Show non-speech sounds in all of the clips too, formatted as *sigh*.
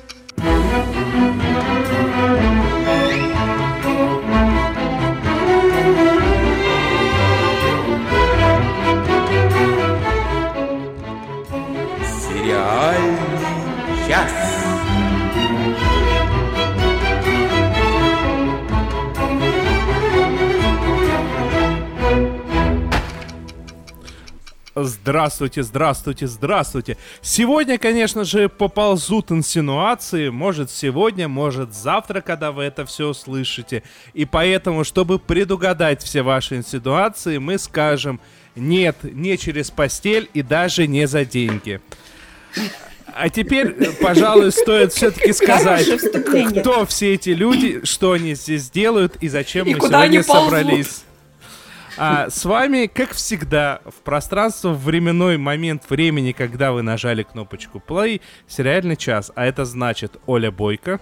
Thank you. Здравствуйте, здравствуйте, здравствуйте. Сегодня, конечно же, поползут инсинуации. Может сегодня, может завтра, когда вы это все услышите. И поэтому, чтобы предугадать все ваши инсинуации, мы скажем нет, не через постель и даже не за деньги. А теперь, пожалуй, стоит все-таки сказать, кто все эти люди, что они здесь делают и зачем и мы сегодня собрались. А, с вами, как всегда, в пространство-временной момент времени, когда вы нажали кнопочку play, сериальный час. А это значит Оля Бойко.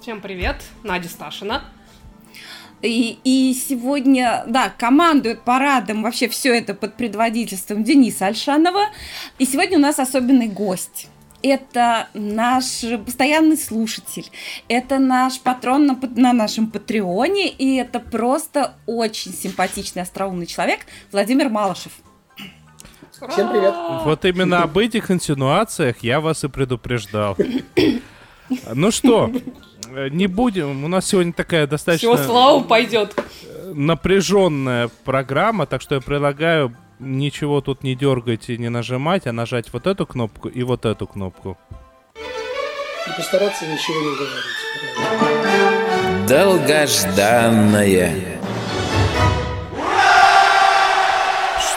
Всем привет, Надя Сташина. И, и сегодня, да, командует парадом вообще все это под предводительством Дениса Альшанова. И сегодня у нас особенный гость это наш постоянный слушатель, это наш патрон на, на нашем Патреоне, и это просто очень симпатичный, остроумный человек Владимир Малышев. Всем привет. Вот именно об этих инсинуациях я вас и предупреждал. Ну что, не будем. У нас сегодня такая достаточно... Все, слава пойдет. Напряженная программа, так что я предлагаю ничего тут не дергать и не нажимать, а нажать вот эту кнопку и вот эту кнопку. И постараться ничего не говорить. Долгожданное.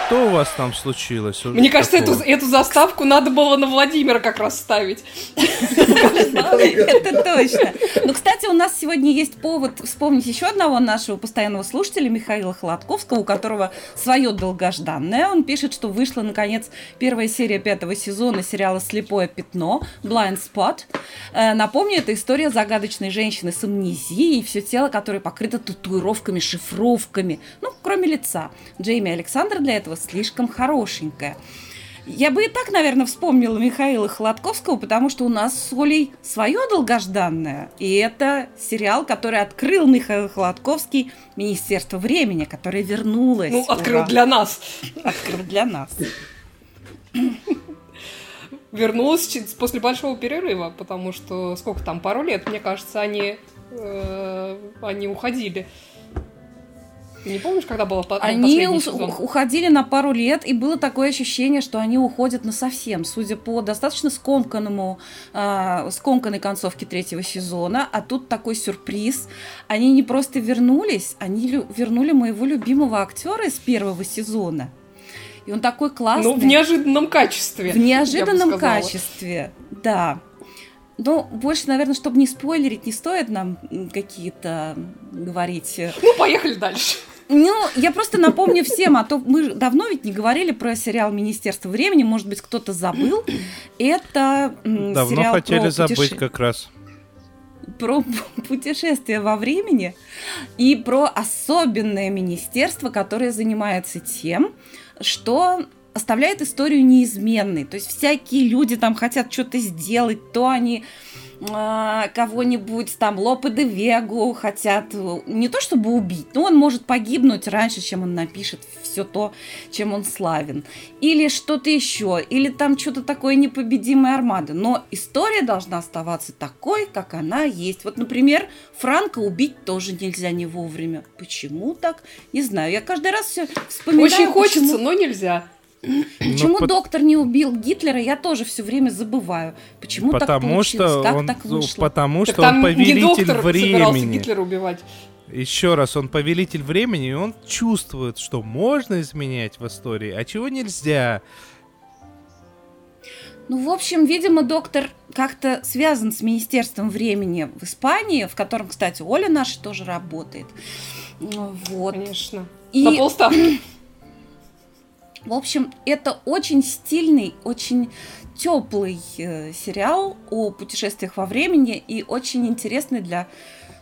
Что у вас там случилось? Мне кажется, эту, эту заставку надо было на Владимира как раз ставить. Это точно. Ну, кстати, у нас сегодня есть повод вспомнить еще одного нашего постоянного слушателя, Михаила Холодковского, у которого свое долгожданное. Он пишет, что вышла, наконец, первая серия пятого сезона сериала «Слепое пятно» Blind Spot. Э, напомню, это история загадочной женщины с амнезией, все тело, которое покрыто татуировками, шифровками, ну, кроме лица. Джейми Александр для этого слишком хорошенькая. Я бы и так, наверное, вспомнила Михаила Холодковского, потому что у нас с Олей свое долгожданное. И это сериал, который открыл Михаил Холодковский «Министерство времени», которое вернулось. Ну, открыл Ура. для нас. Открыл для нас. Вернулась после большого перерыва, потому что сколько там, пару лет, мне кажется, они, э, они уходили. Не помнишь, когда было по- Они у- уходили на пару лет, и было такое ощущение, что они уходят на совсем, судя по достаточно скомканному, э, скомканной концовке третьего сезона. А тут такой сюрприз. Они не просто вернулись, они лю- вернули моего любимого актера из первого сезона. И он такой классный. Ну, в неожиданном качестве. В неожиданном качестве, да. Ну, больше, наверное, чтобы не спойлерить, не стоит нам какие-то говорить. Ну, поехали дальше. Ну, я просто напомню всем, а то мы давно ведь не говорили про сериал «Министерство времени», может быть, кто-то забыл. Это Давно сериал хотели про забыть путеше... как раз. Про путешествие во времени и про особенное министерство, которое занимается тем, что оставляет историю неизменной. То есть всякие люди там хотят что-то сделать, то они кого-нибудь там Лопе де Вегу хотят не то чтобы убить, но он может погибнуть раньше, чем он напишет все то, чем он славен. Или что-то еще, или там что-то такое непобедимое армада. Но история должна оставаться такой, как она есть. Вот, например, Франка убить тоже нельзя не вовремя. Почему так? Не знаю. Я каждый раз все вспоминаю. Очень хочется, почему... но нельзя. Почему Но доктор не убил Гитлера, я тоже все время забываю. Почему потому так Что как он, так вышло? Потому что он повелитель времени. Гитлера убивать. Еще раз, он повелитель времени, и он чувствует, что можно изменять в истории, а чего нельзя. Ну, в общем, видимо, доктор как-то связан с Министерством времени в Испании, в котором, кстати, Оля наша тоже работает. Вот. Конечно. И... На полставки. *laughs* В общем, это очень стильный, очень теплый э, сериал о путешествиях во времени и очень интересный для,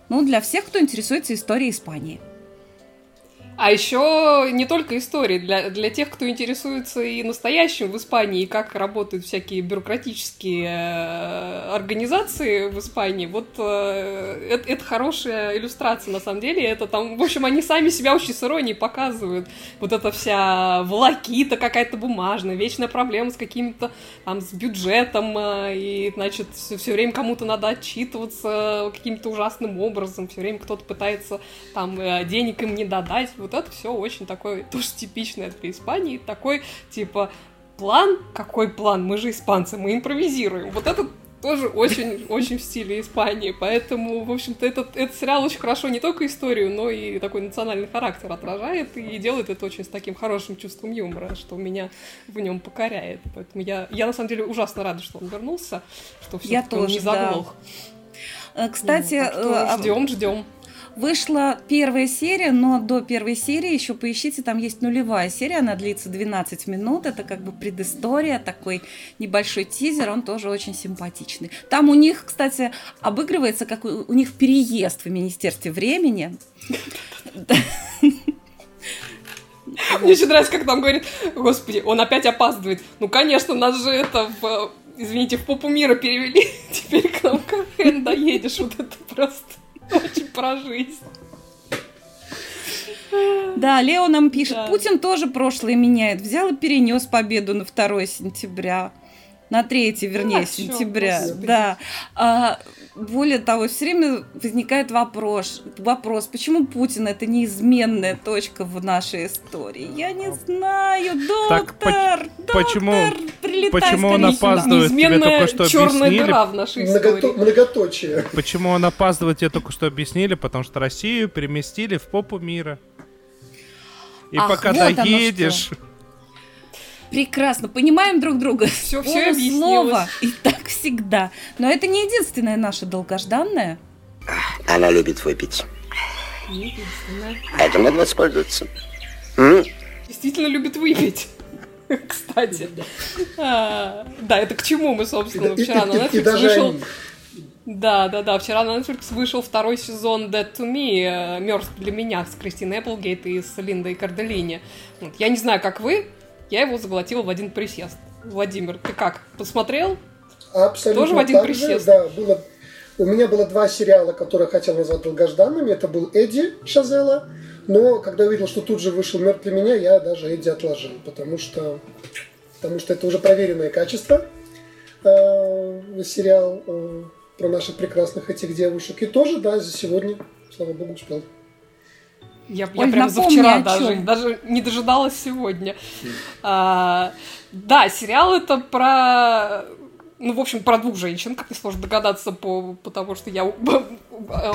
ну, для всех, кто интересуется историей Испании. А еще не только истории. Для, для тех, кто интересуется и настоящим в Испании, и как работают всякие бюрократические э, организации в Испании, вот э, это, это хорошая иллюстрация на самом деле. Это там, в общем, они сами себя очень с иронией показывают. Вот эта вся волокита какая-то бумажная, вечная проблема с каким-то там с бюджетом, э, и, значит, все, все время кому-то надо отчитываться каким-то ужасным образом, все время кто-то пытается там э, денег им не додать вот это все очень такое, *laughs* тоже типичное для Испании, такой, типа, план, какой план, мы же испанцы, мы импровизируем. Вот это тоже очень-очень *laughs* в стиле Испании, поэтому, в общем-то, этот, этот сериал очень хорошо не только историю, но и такой национальный характер отражает и делает это очень с таким хорошим чувством юмора, что меня в нем покоряет. Поэтому я, я на самом деле ужасно рада, что он вернулся, что все я тоже, не заглох. Да. Э, кстати, ну, ждем, ждем. Вышла первая серия, но до первой серии еще поищите, там есть нулевая серия, она длится 12 минут, это как бы предыстория, такой небольшой тизер, он тоже очень симпатичный. Там у них, кстати, обыгрывается, как у, них переезд в Министерстве времени. Мне еще нравится, как там говорит, господи, он опять опаздывает. Ну, конечно, нас же это в, извините, в попу мира перевели. *laughs* Теперь к нам хрен доедешь, вот это просто. Очень про жизнь. Да, Лео нам пишет, да. Путин тоже прошлое меняет. Взял и перенес победу на 2 сентября. На 3, вернее, а, сентября. Чё, да. А, более того, все время возникает вопрос, вопрос, почему Путин это неизменная точка в нашей истории? Я не знаю, доктор, так, доктор, почему, почему он опаздывает? Тебе только что черная объяснили. дыра в нашей истории. Многоточие. Почему он опаздывает, тебе только что объяснили, потому что Россию переместили в попу мира. И Ах, пока вот доедешь... Прекрасно, понимаем друг друга. Все, все объяснилось. И так всегда. Но это не единственное наше долгожданное. Она любит выпить. Этим надо воспользоваться. М? Действительно любит выпить. *laughs* Кстати. А, да, это к чему мы, собственно, вчера на Netflix вышел... Да, да, да. Вчера на Netflix вышел второй сезон Dead to Me, э, Мертв для меня с Кристиной Эпплгейт и с Линдой Карделини. Вот. Я не знаю, как вы, я его заглотила в один присест. Владимир, ты как, посмотрел? Абсолютно Тоже в один так присест? Же, да, было... У меня было два сериала, которые хотел назвать долгожданными. Это был Эдди Шазела, но когда увидел, что тут же вышел «Мертв для меня», я даже Эдди отложил, потому что, потому что это уже проверенное качество э, сериал э, про наших прекрасных этих девушек. И тоже, да, за сегодня, слава богу, успел. Я, Оль, я прям за вчера даже, даже не дожидалась сегодня. А, да, сериал это про ну, в общем, про двух женщин, как несложно догадаться, по, потому что я *laughs*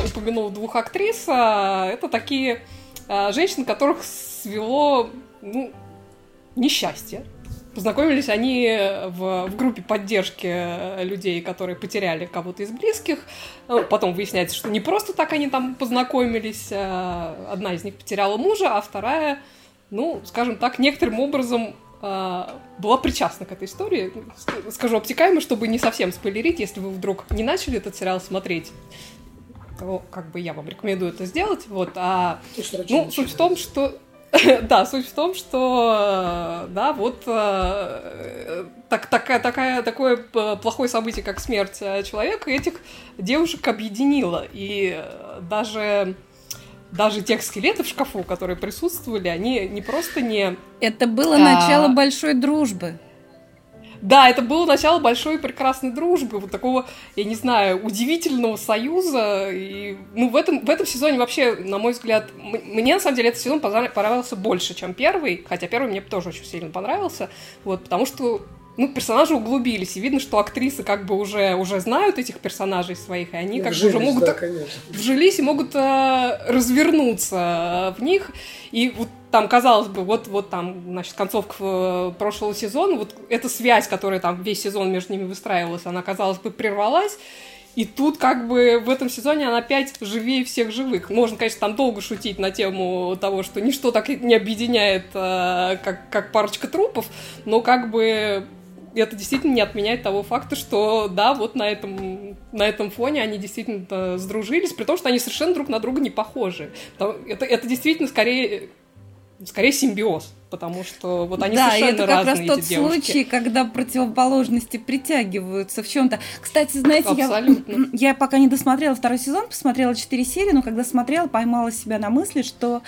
упомянула двух актрис. А, это такие а, женщины, которых свело, ну, несчастье. Познакомились они в, в группе поддержки людей, которые потеряли кого-то из близких. Ну, потом выясняется, что не просто так они там познакомились. А одна из них потеряла мужа, а вторая, ну, скажем так, некоторым образом а, была причастна к этой истории. Скажу обтекаемо, чтобы не совсем спойлерить, если вы вдруг не начали этот сериал смотреть то как бы я вам рекомендую это сделать. Вот, а, ну, суть в том, что *laughs* Да, суть в том, что да, вот э, так, такая, такая, такое плохое событие, как смерть э, человека, этих девушек объединило. И даже даже тех скелетов в шкафу, которые присутствовали, они не просто не... Это было а... начало большой дружбы. Да, это было начало большой прекрасной дружбы, вот такого, я не знаю, удивительного союза. И, ну, в этом, в этом сезоне вообще, на мой взгляд, мне на самом деле этот сезон понравился больше, чем первый, хотя первый мне тоже очень сильно понравился, вот, потому что ну, персонажи углубились, и видно, что актрисы как бы уже, уже знают этих персонажей своих, и они как вжились, бы уже могут... Да, вжились и могут э, развернуться в них. И вот там, казалось бы, вот, вот там, значит, концовка э, прошлого сезона, вот эта связь, которая там весь сезон между ними выстраивалась, она, казалось бы, прервалась. И тут как бы в этом сезоне она опять живее всех живых. Можно, конечно, там долго шутить на тему того, что ничто так не объединяет, э, как, как парочка трупов, но как бы это действительно не отменяет того факта, что да, вот на этом, на этом фоне они действительно сдружились, при том, что они совершенно друг на друга не похожи. Это, это действительно скорее скорее симбиоз потому что вот они да, совершенно это как раз тот девушки. случай, когда противоположности притягиваются в чем-то. Кстати, знаете, я, я пока не досмотрела второй сезон, посмотрела четыре серии, но когда смотрела, поймала себя на мысли, что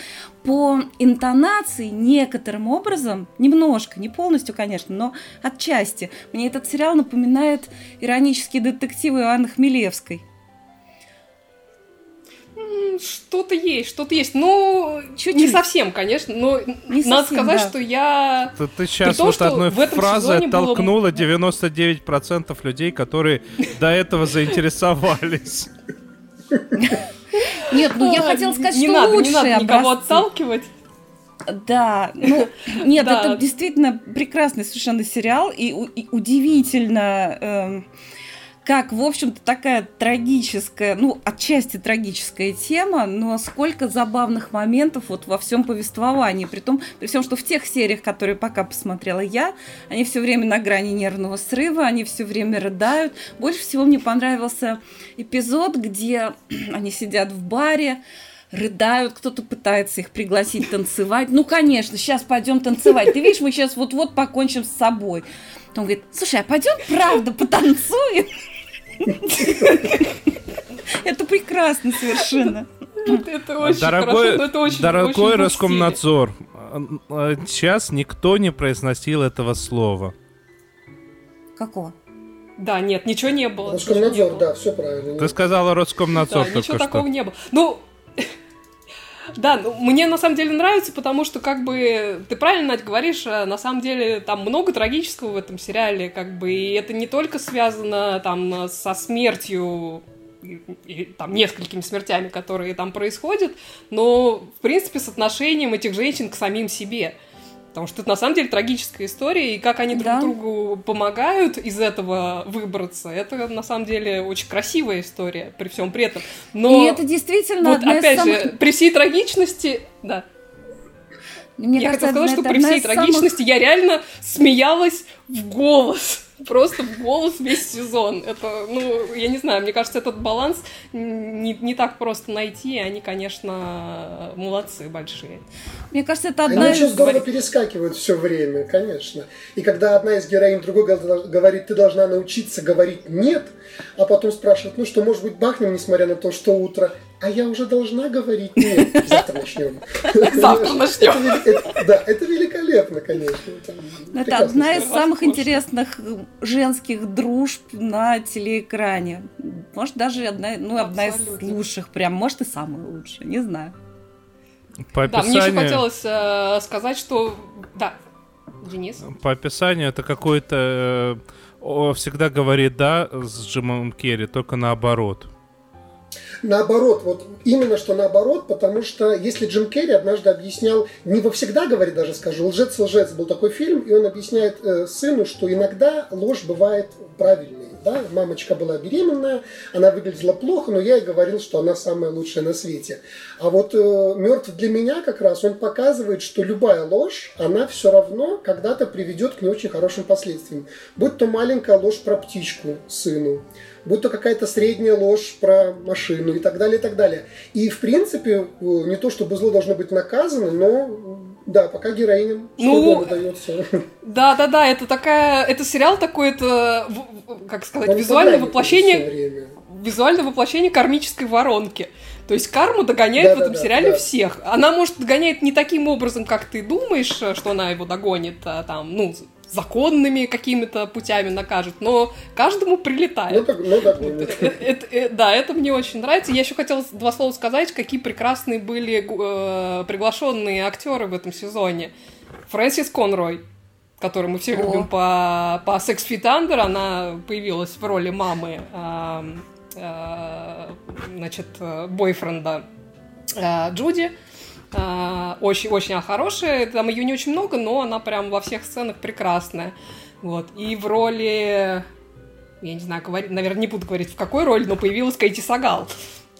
по интонации некоторым образом, немножко, не полностью, конечно, но отчасти, мне этот сериал напоминает иронические детективы Анны Хмелевской что-то есть, что-то есть. Ну, Чуть-чуть. не совсем, конечно, но не надо совсем, сказать, да. что я... Ты, ты сейчас том, вот одной фразой оттолкнула было... 99% людей, которые до этого заинтересовались. Нет, ну я хотела сказать, что надо, лучшие Не надо никого отталкивать. Да, ну нет, *laughs* это действительно прекрасный совершенно сериал и, удивительно эм, как, в общем-то, такая трагическая, ну, отчасти трагическая тема, но сколько забавных моментов вот во всем повествовании. При том, при всем, что в тех сериях, которые пока посмотрела я, они все время на грани нервного срыва, они все время рыдают. Больше всего мне понравился эпизод, где *clears throat* они сидят в баре, рыдают, кто-то пытается их пригласить танцевать. Ну, конечно, сейчас пойдем танцевать. Ты видишь, мы сейчас вот-вот покончим с собой. Он говорит, слушай, а пойдем правда потанцуем? Это прекрасно совершенно. Это очень дорогой, хорошо, это очень, Дорогой очень Роскомнадзор, сейчас никто не произносил этого слова. Какого? Да, нет, ничего не было. Роскомнадзор, да, все правильно. Ты сказала Роскомнадзор да, ничего такого не было. Ну, *laughs* да, ну, мне на самом деле нравится, потому что, как бы, ты правильно, Надь, говоришь, а на самом деле там много трагического в этом сериале, как бы, и это не только связано там со смертью и, там несколькими смертями, которые там происходят, но, в принципе, с отношением этих женщин к самим себе. Потому что это на самом деле трагическая история, и как они друг да. другу помогают из этого выбраться, это на самом деле очень красивая история при всем при этом. Но и это действительно вот опять самых... же, при всей трагичности, да. Мне я хотела сказать, что при всей трагичности самых... я реально смеялась в голос просто в голос весь сезон. Это, ну, я не знаю, мне кажется, этот баланс не, не так просто найти, и они, конечно, молодцы большие. Мне кажется, это одна они из... очень здорово перескакивают все время, конечно. И когда одна из героинь другой говорит, ты должна научиться говорить «нет», а потом спрашивает, ну что, может быть, бахнем, несмотря на то, что утро, а я уже должна говорить нет. Завтра начнем. Завтра начнем. Да, это великолепно, конечно. Это одна из самых интересных женских дружб на телеэкране. Может, даже одна, ну, одна из лучших, прям, может, и самая лучшая, не знаю. По описанию... Да, мне еще хотелось э, сказать, что... Да, Денис? По описанию это какой-то... Э, всегда говорит «да» с Джимом Керри, только наоборот. Наоборот, вот именно что наоборот, потому что если Джим Керри однажды объяснял, не во всегда говорит даже, скажу, «Лжец-лжец» был такой фильм, и он объясняет э, сыну, что иногда ложь бывает правильной. Да? Мамочка была беременная, она выглядела плохо, но я ей говорил, что она самая лучшая на свете. А вот э, мертв для меня как раз, он показывает, что любая ложь, она все равно когда-то приведет к не очень хорошим последствиям. Будь то маленькая ложь про птичку сыну, будь то какая-то средняя ложь про машину и так далее, и так далее. И, в принципе, э, не то, чтобы зло должно быть наказано, но, да, пока героиням ну, удается. *laughs* Да, да, да, это такая, это сериал такой, это, как сказать, визуальное воплощение, визуальное воплощение кармической воронки. То есть карму догоняет да, в этом да, сериале да. всех. Она, может, догоняет не таким образом, как ты думаешь, что она его догонит, а, там, ну, законными какими-то путями накажут, но каждому прилетает. Ну, так, ну, вот, это, это, это, да, это мне очень нравится. Я еще хотела два слова сказать, какие прекрасные были э, приглашенные актеры в этом сезоне. Фрэнсис Конрой, которую мы все О. любим по, по Sex Fit Under, она появилась в роли мамы, э, э, значит, бойфренда э, Джуди. Очень-очень а, хорошая. Там ее не очень много, но она прям во всех сценах прекрасная. Вот. И в роли... Я не знаю, говорить, наверное, не буду говорить, в какой роли, но появилась Кейти Сагал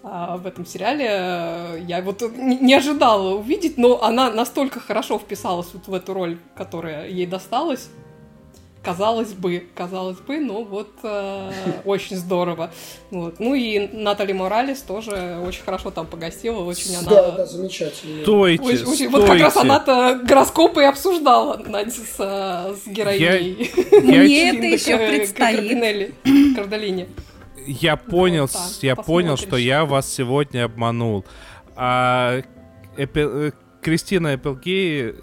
а, в этом сериале. Я вот не ожидала увидеть, но она настолько хорошо вписалась вот в эту роль, которая ей досталась. Казалось бы, казалось бы, но вот э, очень здорово. Вот. Ну и Натали Моралес тоже очень хорошо там погостила, очень она... Да, да, замечательно. Стойте, очень, очень... Вот как раз она-то гороскопы и обсуждала, Нанси, с, с героиней. *laughs* Мне это еще предстоит. Кардалине. Я понял, я понял, что я вас сегодня обманул. А э, Кристина Эппелгей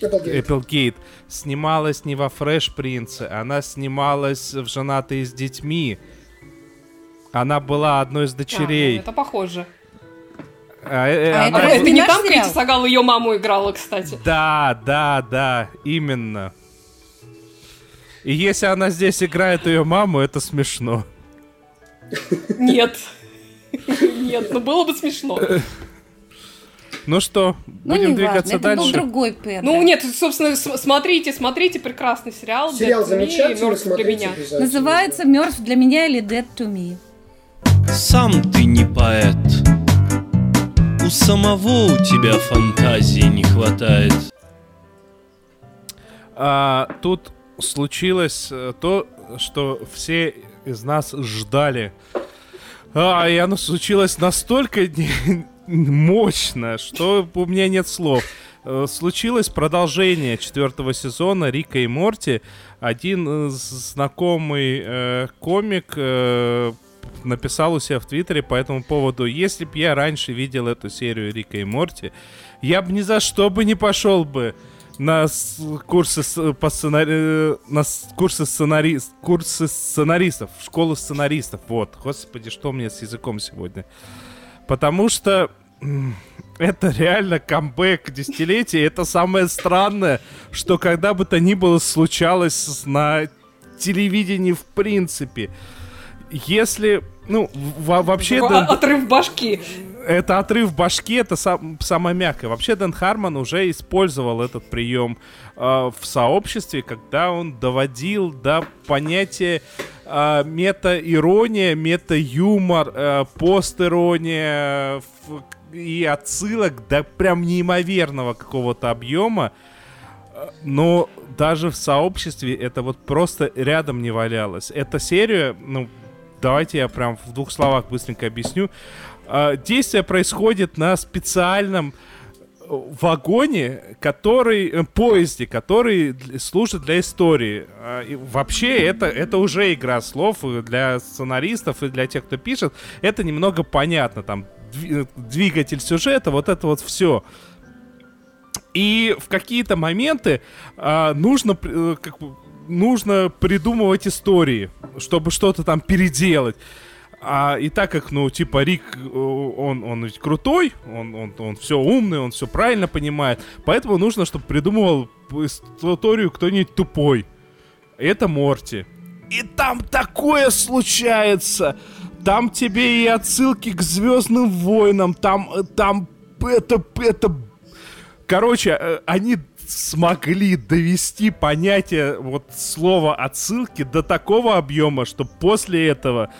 Эппелгейл Эппелгейт снималась не во Фрэш Принце, она снималась в «Женатые с детьми». Она была одной из дочерей. А, ну, это похоже. А, э, а она... это, это не там Кейти Сагал ее маму играла, кстати. Да, да, да, именно. И если она здесь играет ее маму, это смешно. Нет. *laughs* Нет, ну было бы смешно. Ну что, ну, будем двигаться важно. дальше. Это был другой Педро. Ну нет, собственно, смотрите, смотрите прекрасный сериал. Сериал замечательный, смотрите для меня. Называется "Мертв для меня» или «Dead to me». Сам ты не поэт. У самого у тебя фантазии не хватает. А, тут случилось э, то, что все из нас ждали. А, и оно случилось настолько мощно, что у меня нет слов. Э, случилось продолжение четвертого сезона Рика и Морти. Один знакомый э, комик э, написал у себя в Твиттере по этому поводу. Если бы я раньше видел эту серию Рика и Морти, я бы ни за что бы не пошел бы на курсы по сценари... Э, на курсы сценари... курсы сценаристов, в школу сценаристов. Вот, господи, что у меня с языком сегодня? Потому что это реально камбэк десятилетия. Это самое странное, что когда бы то ни было случалось на телевидении в принципе. Если, ну, вообще... Отрыв башки это отрыв башки, это сам, самое мягкое. Вообще Дэн Харман уже использовал этот прием э, в сообществе, когда он доводил до понятия э, мета-ирония, мета-юмор, э, пост-ирония и отсылок до прям неимоверного какого-то объема. Но даже в сообществе это вот просто рядом не валялось. Эта серия, ну, давайте я прям в двух словах быстренько объясню. А, действие происходит на специальном э, вагоне, который, э, поезде, который служит для истории. А, и вообще это, это уже игра слов для сценаристов и для тех, кто пишет. Это немного понятно. Там двигатель сюжета, вот это вот все. И в какие-то моменты а, нужно, э, как, нужно придумывать истории, чтобы что-то там переделать. А, и так как, ну, типа, Рик, э, он, он ведь крутой, он, он, он все умный, он все правильно понимает, поэтому нужно, чтобы придумывал историю кто-нибудь тупой. Это Морти. И там такое случается! Там тебе и отсылки к Звездным войнам, там, э, там это, это... Короче, э, они смогли довести понятие вот слова отсылки до такого объема, что после этого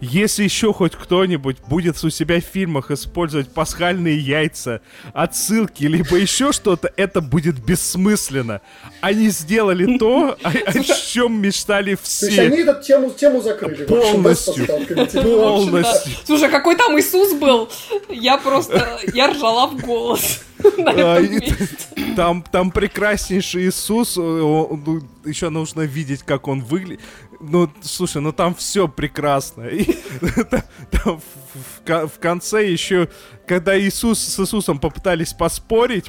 если еще хоть кто-нибудь будет у себя в фильмах использовать пасхальные яйца, отсылки, либо еще что-то, это будет бессмысленно. Они сделали то, о, о чем мечтали все. То есть они эту тему, тему закрыли. Полностью. Полностью. Слушай, какой там Иисус был? Я просто, я ржала в голос. А, там, там прекраснейший Иисус, ну, еще нужно видеть, как он выглядит. Ну, слушай, ну там все прекрасно. И, *laughs* там, в, в конце еще, когда Иисус с Иисусом попытались поспорить,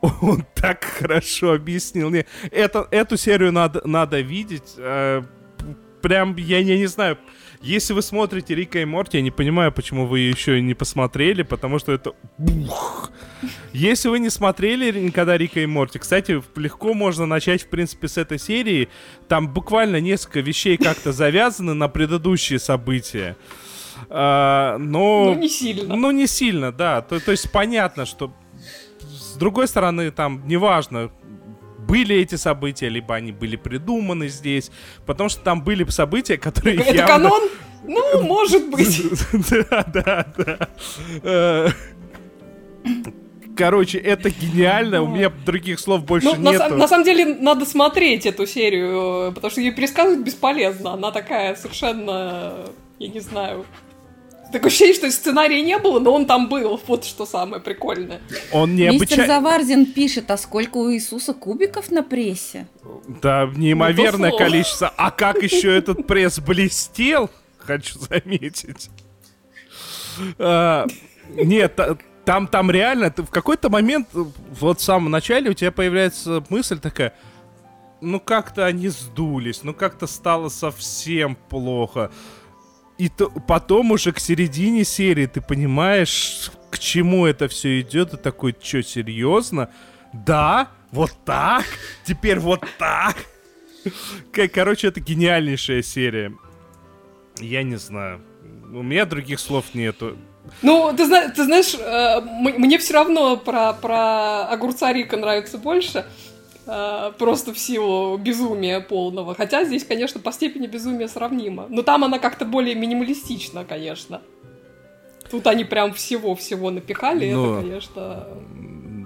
он *laughs* так хорошо объяснил. мне это, эту серию надо, надо видеть. Э, прям, я, я не знаю, если вы смотрите Рика и Морти, я не понимаю, почему вы еще не посмотрели, потому что это... Ух. Если вы не смотрели никогда Рика и Морти, кстати, легко можно начать, в принципе, с этой серии. Там буквально несколько вещей как-то завязаны на предыдущие события. А, но... Ну, не сильно. Ну, не сильно, да. То, то есть понятно, что с другой стороны, там, неважно, были эти события, либо они были придуманы здесь, потому что там были события, которые Это явно... канон? Ну, может *laughs* быть. Да, да, да. Э, Короче, это гениально, у меня других слов больше ну, нет. На, на самом деле, надо смотреть эту серию, потому что ее пересказывать бесполезно. Она такая совершенно, я не знаю, Такое ощущение, что сценария не было, но он там был. Вот что самое прикольное. Он необычайно... Мистер Заварзин пишет, а сколько у Иисуса кубиков на прессе? Да, неимоверное количество. А как еще этот пресс блестел, хочу заметить. А, нет, там, там реально, в какой-то момент, вот в самом начале у тебя появляется мысль такая, ну как-то они сдулись, ну как-то стало совсем плохо. И то, потом уже к середине серии ты понимаешь, к чему это все идет, и такой, что, серьезно? Да, вот так, теперь вот так. Короче, это гениальнейшая серия. Я не знаю. У меня других слов нету. Ну, ты, зна- ты знаешь, э, мне все равно про, про огурца Рика нравится больше. Э, просто в силу безумия полного. Хотя здесь, конечно, по степени безумия сравнимо. Но там она как-то более минималистична, конечно. Тут они прям всего-всего напихали, ну, это, конечно...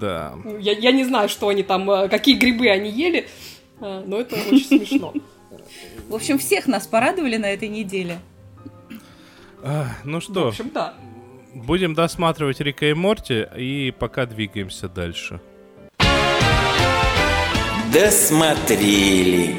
Да. Я, я не знаю, что они там, э, какие грибы они ели, э, но это очень смешно. В общем, всех нас порадовали на этой неделе. А, ну что, в общем, да. будем досматривать Рика и Морти, и пока двигаемся дальше. Досмотрели.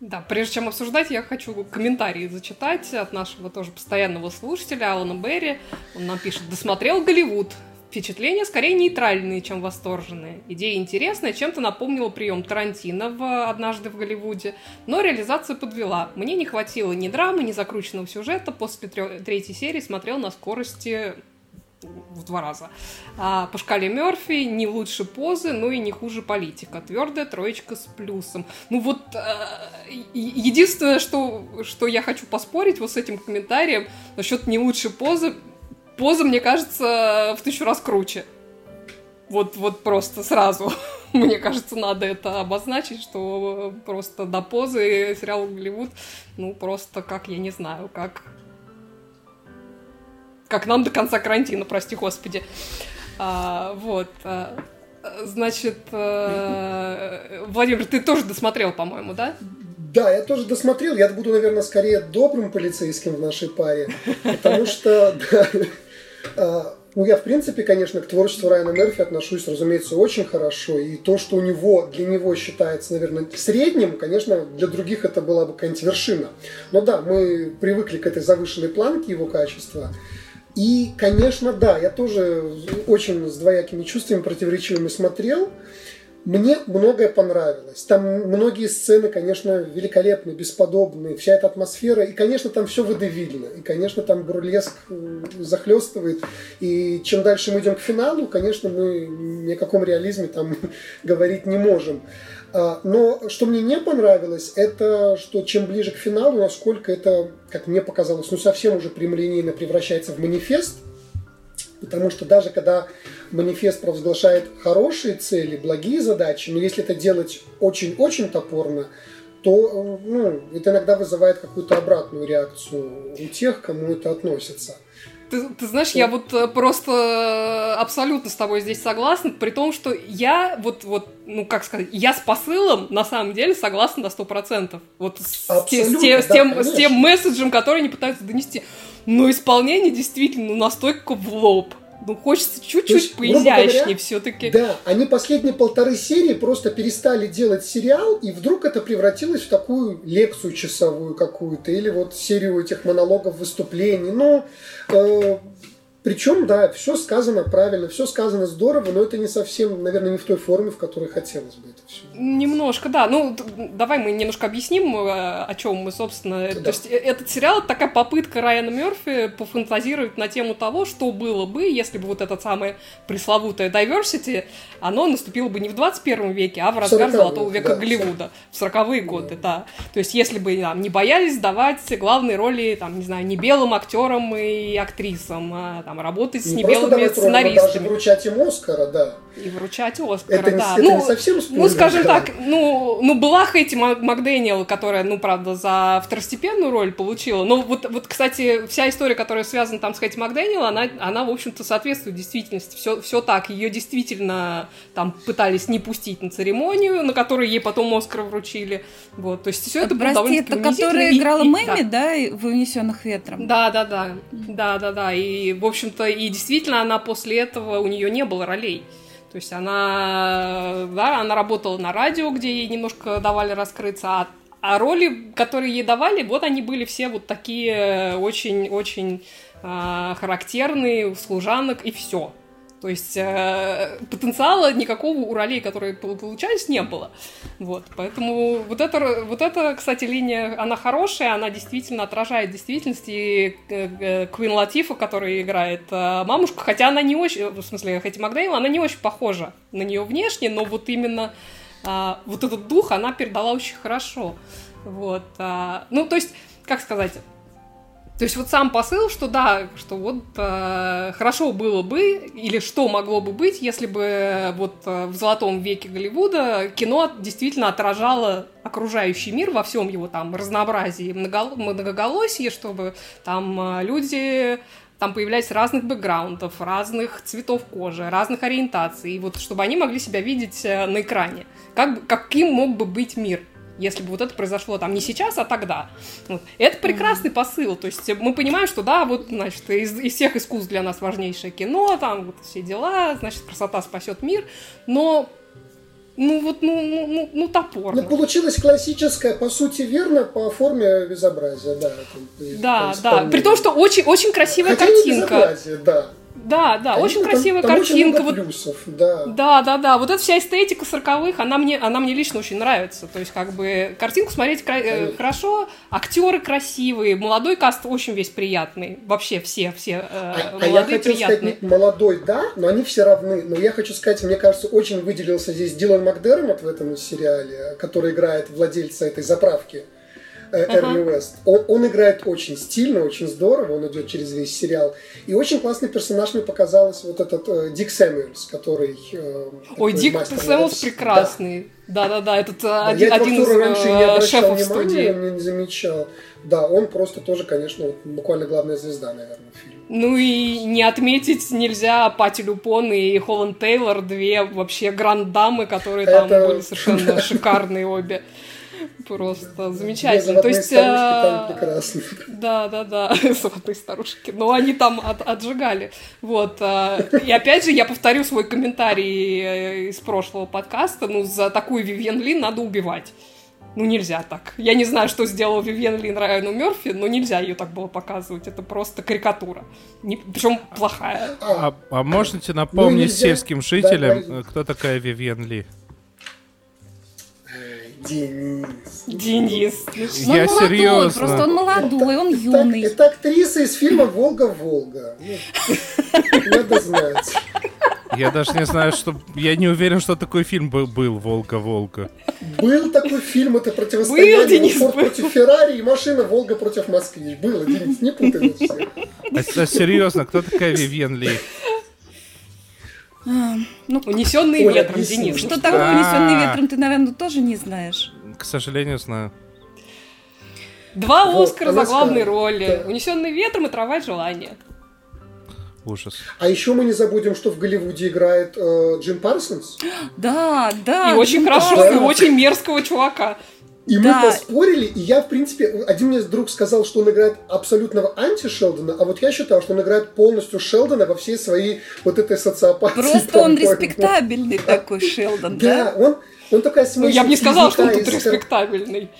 Да, прежде чем обсуждать, я хочу комментарии зачитать от нашего тоже постоянного слушателя Алана Берри. Он нам пишет, досмотрел Голливуд. Впечатления скорее нейтральные, чем восторженные. Идея интересная, чем-то напомнила прием Тарантино в «Однажды в Голливуде», но реализация подвела. Мне не хватило ни драмы, ни закрученного сюжета. После третьей серии смотрел на скорости в два раза. А, по шкале Мерфи не лучше позы, но и не хуже политика. Твердая троечка с плюсом. Ну вот э, единственное, что, что я хочу поспорить вот с этим комментарием насчет не лучше позы, поза, мне кажется, в тысячу раз круче. Вот, вот просто сразу. *laughs* Мне кажется, надо это обозначить, что просто до позы сериал Голливуд, ну, просто как, я не знаю, как как нам до конца карантина, прости господи. А, вот. А, значит, а, Владимир, ты тоже досмотрел, по-моему, да? Да, я тоже досмотрел. Я буду, наверное, скорее добрым полицейским в нашей паре, потому что да, а, ну, я, в принципе, конечно, к творчеству Райана Мерфи отношусь, разумеется, очень хорошо. И то, что у него, для него считается, наверное, средним, конечно, для других это была бы какая-нибудь вершина. Но да, мы привыкли к этой завышенной планке его качества. И, конечно, да, я тоже очень с двоякими чувствами противоречивыми смотрел. Мне многое понравилось. Там многие сцены, конечно, великолепные, бесподобные. Вся эта атмосфера. И, конечно, там все выдавильно. И, конечно, там бурлеск э, захлестывает. И чем дальше мы идем к финалу, конечно, мы ни о каком реализме там *laughs* говорить не можем. А, но что мне не понравилось, это что чем ближе к финалу, насколько это, как мне показалось, ну совсем уже прямолинейно превращается в манифест. Потому что даже когда манифест провозглашает хорошие цели, благие задачи, но если это делать очень-очень топорно, то ну, это иногда вызывает какую-то обратную реакцию у тех, кому это относится. Ты, ты знаешь, я вот э, просто э, абсолютно с тобой здесь согласна, при том, что я вот, вот ну как сказать, я с посылом на самом деле согласна на сто процентов. Вот с, те, с, те, да, с, тем, с тем месседжем, который они пытаются донести. Но исполнение действительно ну, настолько в лоб. Ну, хочется чуть-чуть поизящнее все-таки. Да, они последние полторы серии просто перестали делать сериал, и вдруг это превратилось в такую лекцию часовую какую-то, или вот серию этих монологов, выступлений. Ну, э, причем, да, все сказано правильно, все сказано здорово, но это не совсем, наверное, не в той форме, в которой хотелось бы это все. Немножко, да. Ну, давай мы немножко объясним, э, о чем мы, собственно. Да. То есть, э, этот сериал это такая попытка Райана Мерфи пофантазировать на тему того, что было бы, если бы вот это самое пресловутое diversity, оно наступило бы не в 21 веке, а в разгар Золотого века да, Голливуда, в 40-е годы, да. да. То есть, если бы там, не боялись давать главные роли, там, не знаю, не белым актерам и актрисам, а там, работать с не небелыми сценаристами. Даже вручать им Оскара, да. И вручать Оскар, это, да. Это ну, не совсем спойлер, ну, скажем да. так, ну, ну, была Хэти Макдэниел, которая, ну, правда, за второстепенную роль получила. Но вот, вот, кстати, вся история, которая связана там с Хэти Макдэниел, она, она в общем-то, соответствует действительности. Все, все так. Ее действительно там пытались не пустить на церемонию, на которой ей потом Оскар вручили. Вот, то есть все это Прости, было это которая играла и, Мэми, да, да в «Унесенных ветром»? Да, да, да. Да, да, да. И, в общем-то, и действительно она после этого, у нее не было ролей. То есть она, да, она работала на радио, где ей немножко давали раскрыться, а, а роли, которые ей давали, вот они были все вот такие очень-очень э, характерные, служанок и все. То есть э, потенциала никакого у ролей, которые получались, не было. Вот, поэтому вот это, вот это, кстати, линия, она хорошая, она действительно отражает действительность. И э, э, Квин Латифа, которая играет э, мамушку, хотя она не очень, в смысле, Хэти Макдейл, она не очень похожа на нее внешне, но вот именно э, вот этот дух она передала очень хорошо. Вот, э, ну, то есть, как сказать, то есть вот сам посыл, что да, что вот э, хорошо было бы, или что могло бы быть, если бы э, вот э, в золотом веке Голливуда кино действительно отражало окружающий мир во всем его там разнообразии, многоголосии, чтобы там э, люди там появлялись разных бэкграундов, разных цветов кожи, разных ориентаций, и вот чтобы они могли себя видеть на экране. Как, каким мог бы быть мир? Если бы вот это произошло там не сейчас, а тогда. Вот. Это прекрасный mm-hmm. посыл. То есть мы понимаем, что да, вот, значит, из, из всех искусств для нас важнейшее кино, там вот все дела, значит, красота спасет мир, но ну вот, ну, ну, ну, ну топор. Ну, получилось классическое, по сути, верно, по форме безобразия, да. да, да. При том, что очень, очень красивая Хотя картинка. Не безобразие, да. Да, да, очень там, красивая там картинка. Очень плюсов, да. Да, да, да. Вот эта вся эстетика сороковых, она мне, она мне лично очень нравится. То есть, как бы, картинку смотреть кра- э, хорошо, актеры красивые, молодой каст очень весь приятный. Вообще все, все э, а, молодые, а я хотел приятные. сказать, молодой, да, но они все равны. Но я хочу сказать, мне кажется, очень выделился здесь Дилан Макдермот в этом сериале, который играет владельца этой заправки. Э, Эрни Уэст. Он, он играет очень стильно, очень здорово, он идет через весь сериал. И очень классный персонаж мне показалось вот этот э, Дик Сэмюэльс, который... Э, Ой, Дик Сэмюэльс прекрасный. Да-да-да, этот да, один, я один из раньше не обращал внимания, студии. не замечал. Да, он просто тоже, конечно, вот, буквально главная звезда, наверное, фильма. Ну и не отметить нельзя Пати Люпон и Холланд Тейлор, две вообще гранд-дамы, которые там Это... были совершенно *laughs* шикарные обе. Просто замечательно. То есть, там прекрасно. Да, да, да, *laughs* золотые старушки. Но они там от, отжигали. Вот. А, и опять же, я повторю свой комментарий э, из прошлого подкаста. Ну, за такую Вивьен Лин надо убивать. Ну, нельзя так. Я не знаю, что сделал Вивьен Лин Райану Мерфи, но нельзя ее так было показывать. Это просто карикатура. Не, причем плохая. А, а можете напомнить ну, сельским жителям, да, да. кто такая Вивьен Ли? Денис. Денис. Ну, я молодой, серьезно. Просто он молодой, он юный. Это, это актриса из фильма «Волга-Волга». Ну, надо знать. Я даже не знаю, что... Я не уверен, что такой фильм был, был «Волга-Волга». Был такой фильм, это противостояние был, Денис, Форд был. против Феррари и машина «Волга» против Москвы. Было, Денис, не путай А, а серьезно, кто такая Вивьен Ли? А, ну, унесенные Оля, ветром, Денис. Что такое унесенные ветром, ты, наверное, тоже не знаешь. К сожалению, знаю. Два Оскара за главные роли. Унесенные ветром и трава желания. Ужас. А еще мы не забудем, что в Голливуде играет э, Джим Парсонс. *gasps* Да, да. И очень хорошо, и очень мерзкого чувака. И да. мы поспорили, и я, в принципе, один мне друг сказал, что он играет абсолютного анти-Шелдона, а вот я считал, что он играет полностью Шелдона во всей своей вот этой социопатии. Просто он респектабельный такой Шелдон, да? Да, он, он такая смесь. Ну, я бы не сказал, что он тут респектабельный.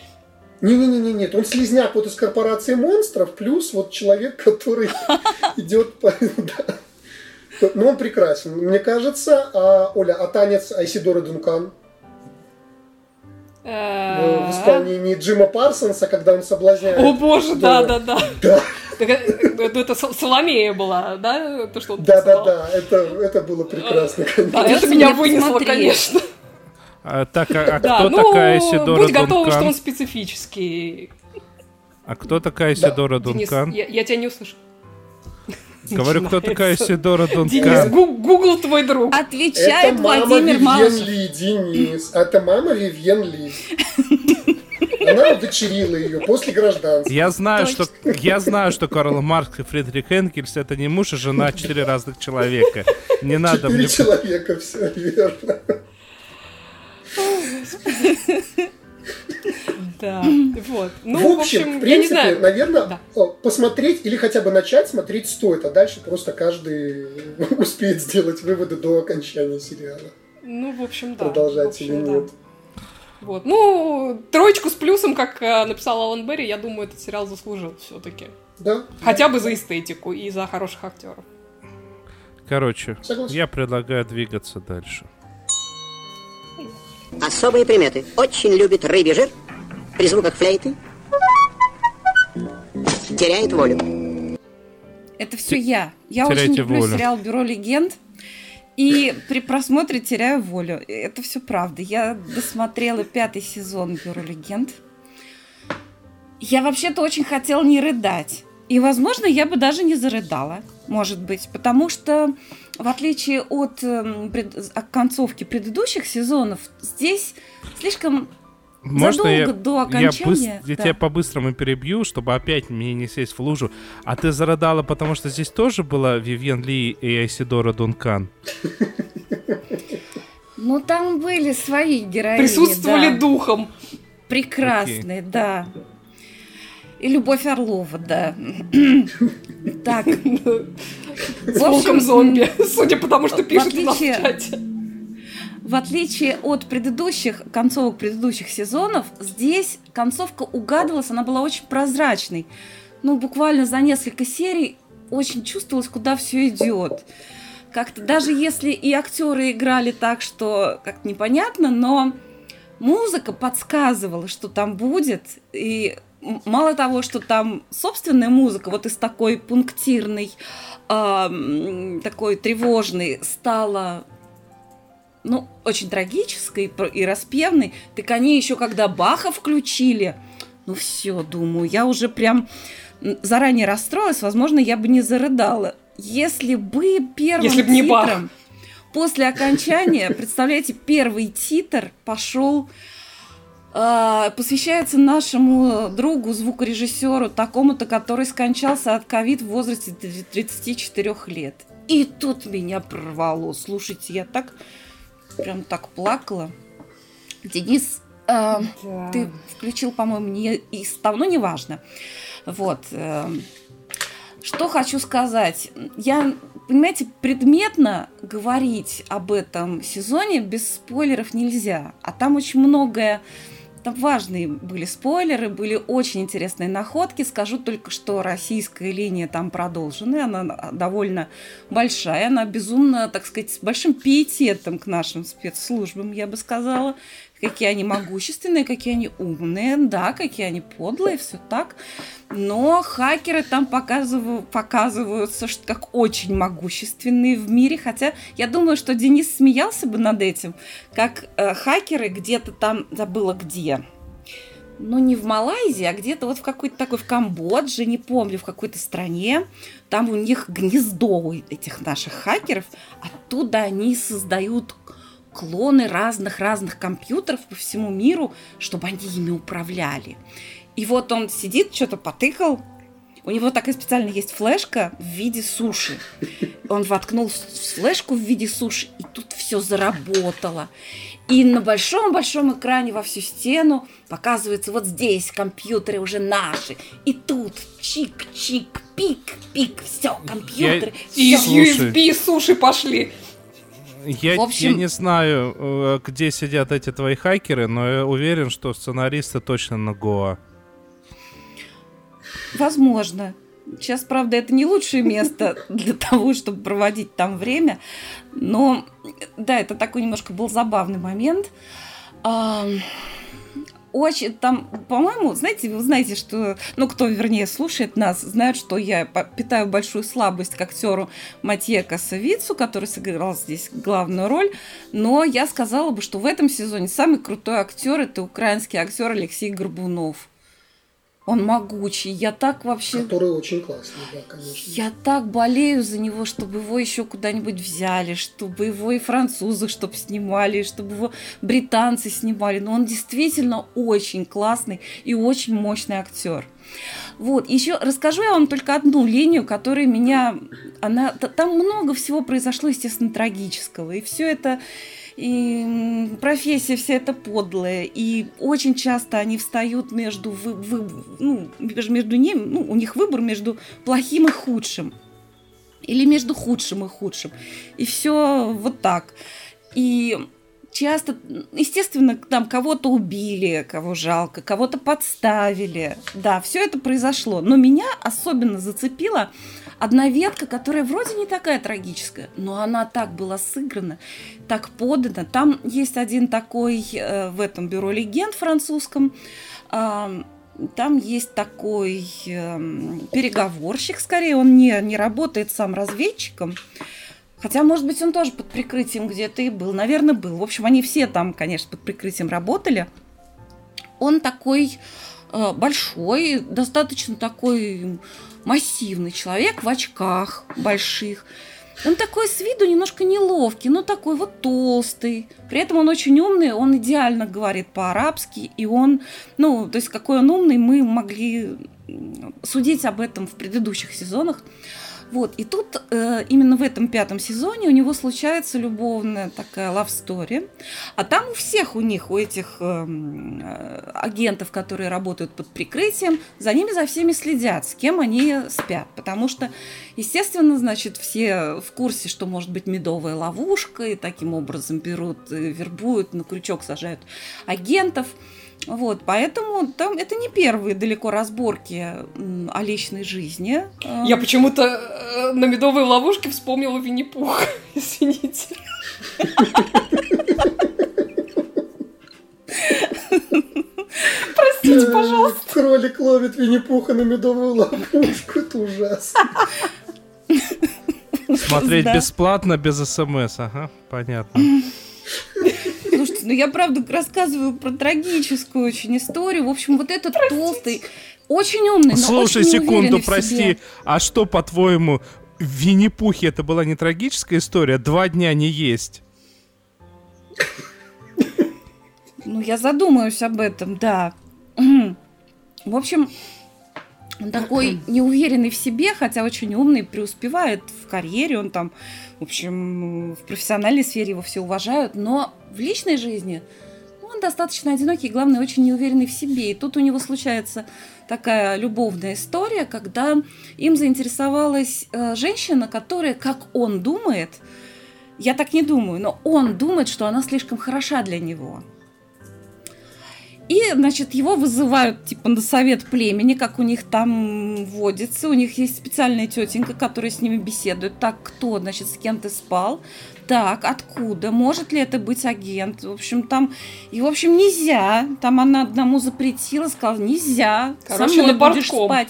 Не-не-не, нет, он слезняк вот из корпорации монстров, плюс вот человек, который *laughs* идет по... *laughs* Ну, он прекрасен. Мне кажется, а, Оля, а танец Айсидоры Дункан? В исполнении Джима Парсонса, когда он соблазняет. О боже, да, да, да. Да. Это, это Соломея была, да? То, что он да, да, да, это, это было прекрасно. Да, это меня вынесло, конечно. А, так, а, а да, кто ну, такая Сидора будь готова, что он специфический. А кто такая Сидора да. Дункан? Денис, я, я тебя не услышал. Говорю, кто такая Сидора Дункан? Денис, Гугл твой друг. Отвечает Это мама Владимир Малышев. Ли, Денис. Это мама Вивьен Ли. Она удочерила ее после гражданства. Я знаю, что я знаю, что Карл Маркс и Фридрих Энгельс это не муж и жена, а четыре разных человека. Не надо мне. Четыре человека, все верно. Да, вот. Ну, в общем, в я не принципе, знаю. наверное, Да. посмотреть или хотя бы начать смотреть стоит, а дальше просто каждый *laughs* успеет сделать выводы до окончания сериала. Ну, в общем, да. Продолжать общем, или да. нет. Вот. Ну, троечку с плюсом, как э, написал Алан Берри, я думаю, этот сериал заслужил все-таки. Да. Хотя бы за эстетику и за хороших актеров. Короче, Согласен. я предлагаю двигаться дальше. Особые приметы. Очень любит рыбий жир. При звуках флейты. Теряет волю. Это все я. Я очень люблю волю. сериал Бюро легенд. И при просмотре теряю волю. Это все правда. Я досмотрела пятый сезон Бюро легенд. Я вообще-то очень хотела не рыдать. И, возможно, я бы даже не зарыдала, может быть, потому что, в отличие от эм, пред- от концовки предыдущих сезонов, здесь слишком Можно я, задолго до я, окончания. быс- я да. тебя по-быстрому перебью, чтобы опять мне не сесть в лужу. А ты зарыдала, потому что здесь тоже была Вивьен Ли и Айсидора Дункан. Ну, там были свои героини. Присутствовали да. духом. Прекрасные, да. И Любовь Орлова, да. Так. *laughs* С В общем, волком зомби. Судя по тому, что пишет у нас в чате. В отличие от предыдущих концовок предыдущих сезонов, здесь концовка угадывалась, она была очень прозрачной. Ну, буквально за несколько серий очень чувствовалось, куда все идет. Как-то даже если и актеры играли так, что как непонятно, но музыка подсказывала, что там будет. И мало того, что там собственная музыка, вот из такой пунктирной, м, такой тревожной, стала ну, очень трагической и распевной, так они еще когда Баха включили, ну все, думаю, я уже прям заранее расстроилась, возможно, я бы не зарыдала. Если бы первым Если б не Бах. после окончания, *laughs* представляете, первый титр пошел а, посвящается нашему другу, звукорежиссеру, такому-то, который скончался от ковид в возрасте 34 лет. И тут меня прорвало. Слушайте, я так прям так плакала. Денис, а, Да. ты включил, по-моему, не из давно не важно. Вот. эм, Что хочу сказать. Я, понимаете, предметно говорить об этом сезоне без спойлеров нельзя. А там очень многое там важные были спойлеры, были очень интересные находки. Скажу только, что российская линия там продолжена, она довольно большая, она безумно, так сказать, с большим пиететом к нашим спецслужбам, я бы сказала. Какие они могущественные, какие они умные, да, какие они подлые, все так. Но хакеры там показывают, показываются что, как очень могущественные в мире. Хотя я думаю, что Денис смеялся бы над этим, как э, хакеры где-то там забыла где. Ну, не в Малайзии, а где-то вот в какой-то такой, в Камбодже, не помню, в какой-то стране. Там у них гнездо у этих наших хакеров. Оттуда они создают клоны разных-разных компьютеров по всему миру, чтобы они ими управляли. И вот он сидит, что-то потыкал. У него такая специально есть флешка в виде суши. Он воткнул с- флешку в виде суши, и тут все заработало. И на большом-большом экране во всю стену показывается вот здесь компьютеры уже наши. И тут чик-чик, пик-пик, все, компьютеры. И всё. из Слушай. USB суши пошли. Я, В общем- я не знаю, э, где сидят эти твои хакеры, но я уверен, что сценаристы точно на Гоа. Возможно. Сейчас, правда, это не лучшее место для того, чтобы проводить там время. Но, да, это такой немножко был забавный момент. Очень там, по-моему, знаете, вы знаете, что, ну, кто, вернее, слушает нас, знает, что я питаю большую слабость к актеру Матье Косовицу, который сыграл здесь главную роль. Но я сказала бы, что в этом сезоне самый крутой актер это украинский актер Алексей Горбунов. Он могучий. Я так вообще... Который очень классный, да, конечно. Я так болею за него, чтобы его еще куда-нибудь взяли, чтобы его и французы чтобы снимали, чтобы его британцы снимали. Но он действительно очень классный и очень мощный актер. Вот, еще расскажу я вам только одну линию, которая меня... Она, там много всего произошло, естественно, трагического. И все это и профессия вся эта подлая, и очень часто они встают между, вы, вы, ну, между ними, ну, у них выбор между плохим и худшим, или между худшим и худшим, и все вот так. И часто, естественно, там кого-то убили, кого жалко, кого-то подставили. Да, все это произошло. Но меня особенно зацепила одна ветка, которая вроде не такая трагическая, но она так была сыграна, так подана. Там есть один такой э, в этом бюро легенд французском. Э, там есть такой э, переговорщик, скорее, он не, не работает сам разведчиком. Хотя, может быть, он тоже под прикрытием где-то и был. Наверное, был. В общем, они все там, конечно, под прикрытием работали. Он такой э, большой, достаточно такой массивный человек в очках больших. Он такой с виду немножко неловкий, но такой вот толстый. При этом он очень умный, он идеально говорит по-арабски, и он, ну, то есть какой он умный, мы могли судить об этом в предыдущих сезонах. Вот, и тут э, именно в этом пятом сезоне у него случается любовная такая love story. А там у всех у них, у этих эм, э, агентов, которые работают под прикрытием, за ними за всеми следят, с кем они спят. Потому что, естественно, значит, все в курсе, что может быть медовая ловушка, и таким образом берут, э, вербуют, на крючок сажают агентов. Вот, поэтому там это не первые далеко разборки о личной жизни. Я почему-то э, на медовой ловушке вспомнила Винни-Пух. *laughs* Извините. Простите, пожалуйста. Кролик ловит Винни-Пуха на медовую ловушку. Это ужасно. Смотреть бесплатно, без смс. Ага, понятно. Слушайте, ну я правда рассказываю про трагическую очень историю. В общем, вот этот Простите. толстый, очень умный, но Слушай, очень секунду, прости. А что, по-твоему, в Винни-Пухе это была не трагическая история? Два дня не есть. Ну, я задумаюсь об этом, да. В общем, он такой *clears throat* неуверенный в себе, хотя очень умный, преуспевает в карьере, он там, в общем, в профессиональной сфере его все уважают, но в личной жизни он достаточно одинокий, главное, очень неуверенный в себе. И тут у него случается такая любовная история, когда им заинтересовалась э, женщина, которая, как он думает, я так не думаю, но он думает, что она слишком хороша для него. И, значит, его вызывают, типа, на совет племени, как у них там водится. У них есть специальная тетенька, которая с ними беседует. Так, кто, значит, с кем ты спал? Так, откуда? Может ли это быть агент? В общем, там... И, в общем, нельзя. Там она одному запретила, сказала, нельзя. Короче, со мной на будешь спать.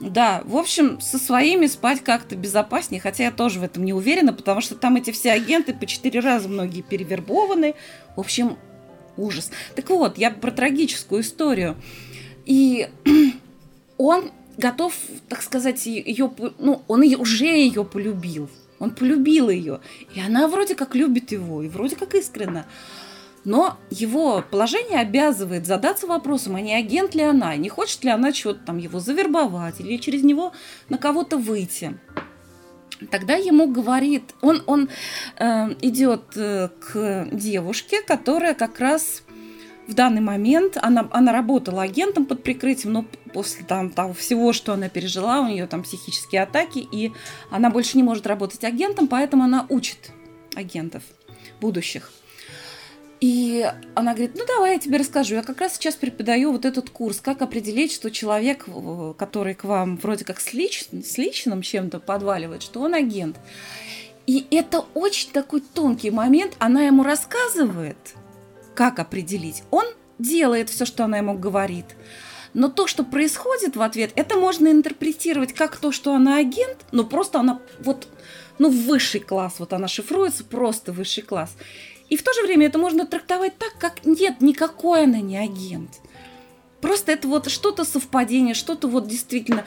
Да, в общем, со своими спать как-то безопаснее, хотя я тоже в этом не уверена, потому что там эти все агенты по четыре раза многие перевербованы. В общем, ужас. Так вот, я про трагическую историю. И *clears throat* он готов, так сказать, ее, ну, он ее, уже ее полюбил. Он полюбил ее. И она вроде как любит его, и вроде как искренне. Но его положение обязывает задаться вопросом, а не агент ли она, не хочет ли она чего-то там его завербовать или через него на кого-то выйти. Тогда ему говорит, он, он э, идет э, к девушке, которая как раз в данный момент, она, она работала агентом под прикрытием, но после там, того всего, что она пережила, у нее там психические атаки, и она больше не может работать агентом, поэтому она учит агентов будущих. И она говорит, ну давай я тебе расскажу. Я как раз сейчас преподаю вот этот курс, как определить, что человек, который к вам вроде как с, лич... с личным чем-то подваливает, что он агент. И это очень такой тонкий момент. Она ему рассказывает, как определить. Он делает все, что она ему говорит. Но то, что происходит в ответ, это можно интерпретировать как то, что она агент, но просто она вот, ну, высший класс, вот она шифруется, просто высший класс. И в то же время это можно трактовать так, как нет, никакой она не агент. просто это вот что-то совпадение, что-то вот действительно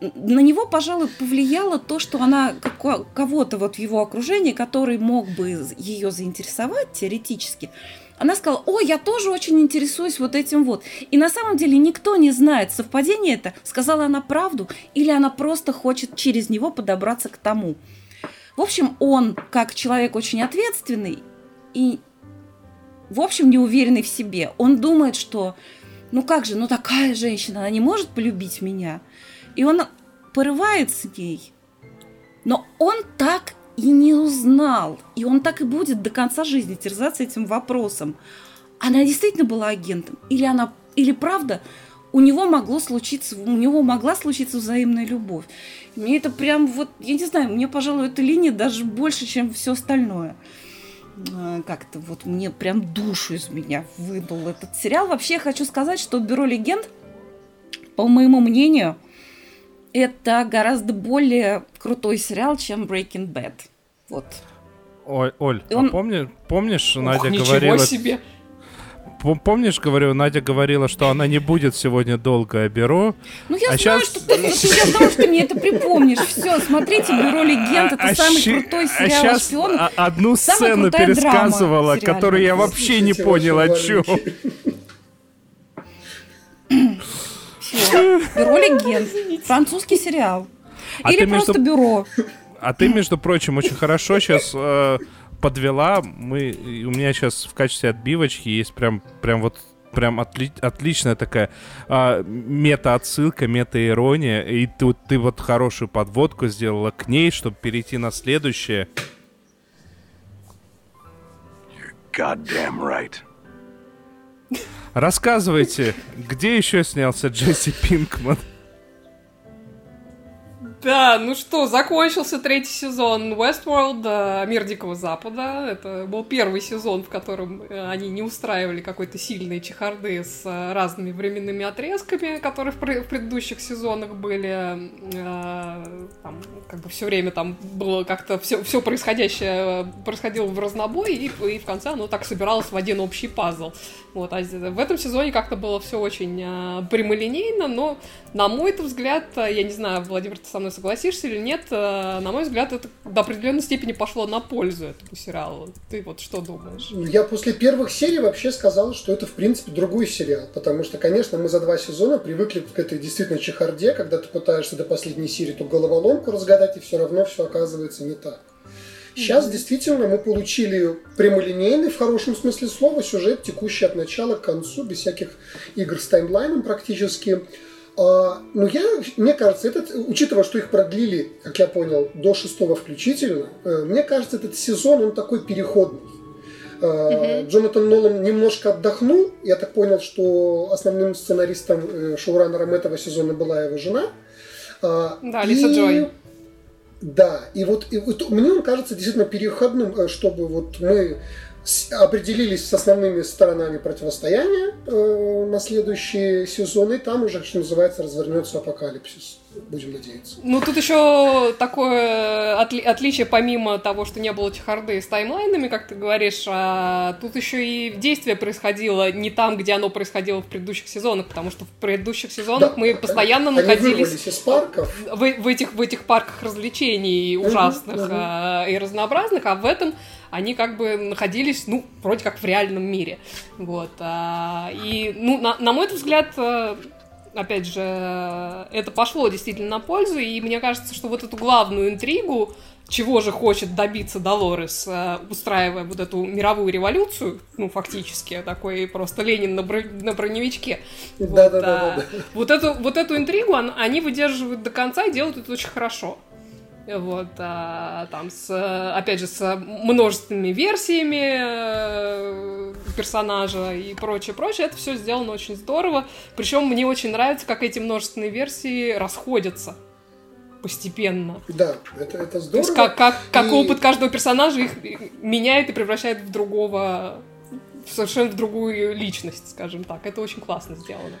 на него, пожалуй, повлияло то, что она кого-то вот в его окружении, который мог бы ее заинтересовать теоретически, она сказала, о, я тоже очень интересуюсь вот этим вот. И на самом деле никто не знает, совпадение это, сказала она правду, или она просто хочет через него подобраться к тому. В общем, он, как человек очень ответственный и, в общем, неуверенный в себе, он думает, что, ну как же, ну такая женщина, она не может полюбить меня. И он порывает с ней. Но он так и не узнал. И он так и будет до конца жизни терзаться этим вопросом. Она действительно была агентом? Или она, или правда, у него могло случиться, у него могла случиться взаимная любовь. Мне это прям вот, я не знаю, мне, пожалуй, эта линия даже больше, чем все остальное. А, как-то вот мне прям душу из меня вынул этот сериал. Вообще я хочу сказать, что «Бюро легенд», по моему мнению, это гораздо более крутой сериал, чем Breaking Bad. Вот. Оль, Оль Он... а помни, помнишь, Ох, Надя говорила... себе! Помнишь, говорю, Надя говорила, что она не будет сегодня долго бюро. Ну я а знаю, сейчас... что ты, я знаю, что ты мне это припомнишь. Все, смотрите, бюро легенд, это а самый щ... крутой а сериал а о шпионах. Одну сцену пересказывала, которую я вообще не понял, о чем. Все. Бюро легенд. Французский сериал. А Или просто между... бюро. А ты, между прочим, очень хорошо сейчас э, подвела. Мы, у меня сейчас в качестве отбивочки есть прям, прям вот прям отли, отличная такая а, мета-отсылка, мета-ирония. И ты, ты вот хорошую подводку сделала к ней, чтобы перейти на следующее. Goddamn right. Рассказывайте, где еще снялся Джесси Пинкман? Да, ну что, закончился третий сезон Westworld, э, Мир Дикого Запада. Это был первый сезон, в котором э, они не устраивали какой-то сильной чехарды с э, разными временными отрезками, которые в, предыдущих сезонах были. Там, как бы все время там было как-то все, все происходящее происходило в разнобой, и, и в конце оно так собиралось в один общий пазл. Вот, а в этом сезоне как-то было все очень прямолинейно, но, на мой взгляд, я не знаю, Владимир, ты со мной согласишься или нет, э, на мой взгляд, это до определенной степени пошло на пользу этому сериалу. Ты вот что думаешь? Я после первых серий вообще сказал, что это, в принципе, другой сериал, потому что, конечно, мы за два сезона привыкли к этой действительно чехарде, когда ты пытаешься до последней серии ту головоломку разгадать, и все равно все оказывается не так. Сейчас действительно мы получили прямолинейный, в хорошем смысле слова, сюжет, текущий от начала к концу, без всяких игр с таймлайном практически. А, ну, я, мне кажется, этот, учитывая, что их продлили, как я понял, до шестого включительно, э, мне кажется, этот сезон, он такой переходный. Uh-huh. Джонатан Нолан немножко отдохнул. Я так понял, что основным сценаристом, э, шоураннером этого сезона была его жена. А, да, Лиса и... Джой. Да, и вот, и вот мне он кажется действительно переходным, чтобы вот мы определились с основными сторонами противостояния э, на следующий сезон, и там уже, что называется, развернется апокалипсис. Будем надеяться. Ну, тут еще такое отли- отличие, помимо того, что не было чехарды с таймлайнами, как ты говоришь, а тут еще и действие происходило не там, где оно происходило в предыдущих сезонах, потому что в предыдущих сезонах да, мы постоянно они, находились из парков. В, в, этих, в этих парках развлечений ужасных угу, угу. и разнообразных, а в этом они как бы находились, ну, вроде как в реальном мире. Вот. А, и, ну, на, на мой взгляд, э, опять же, это пошло действительно на пользу, и мне кажется, что вот эту главную интригу, чего же хочет добиться Долорес, э, устраивая вот эту мировую революцию, ну, фактически, такой просто Ленин на, бро- на броневичке. Да, вот, да, да, да, да. Вот, эту, вот эту интригу они выдерживают до конца и делают это очень хорошо. Вот, а, там, с, опять же, с множественными версиями э, персонажа и прочее, прочее. Это все сделано очень здорово. Причем мне очень нравится, как эти множественные версии расходятся постепенно. Да, это, это здорово. То есть как, как, как и... опыт каждого персонажа их меняет и превращает в другого, в совершенно в другую личность, скажем так. Это очень классно сделано.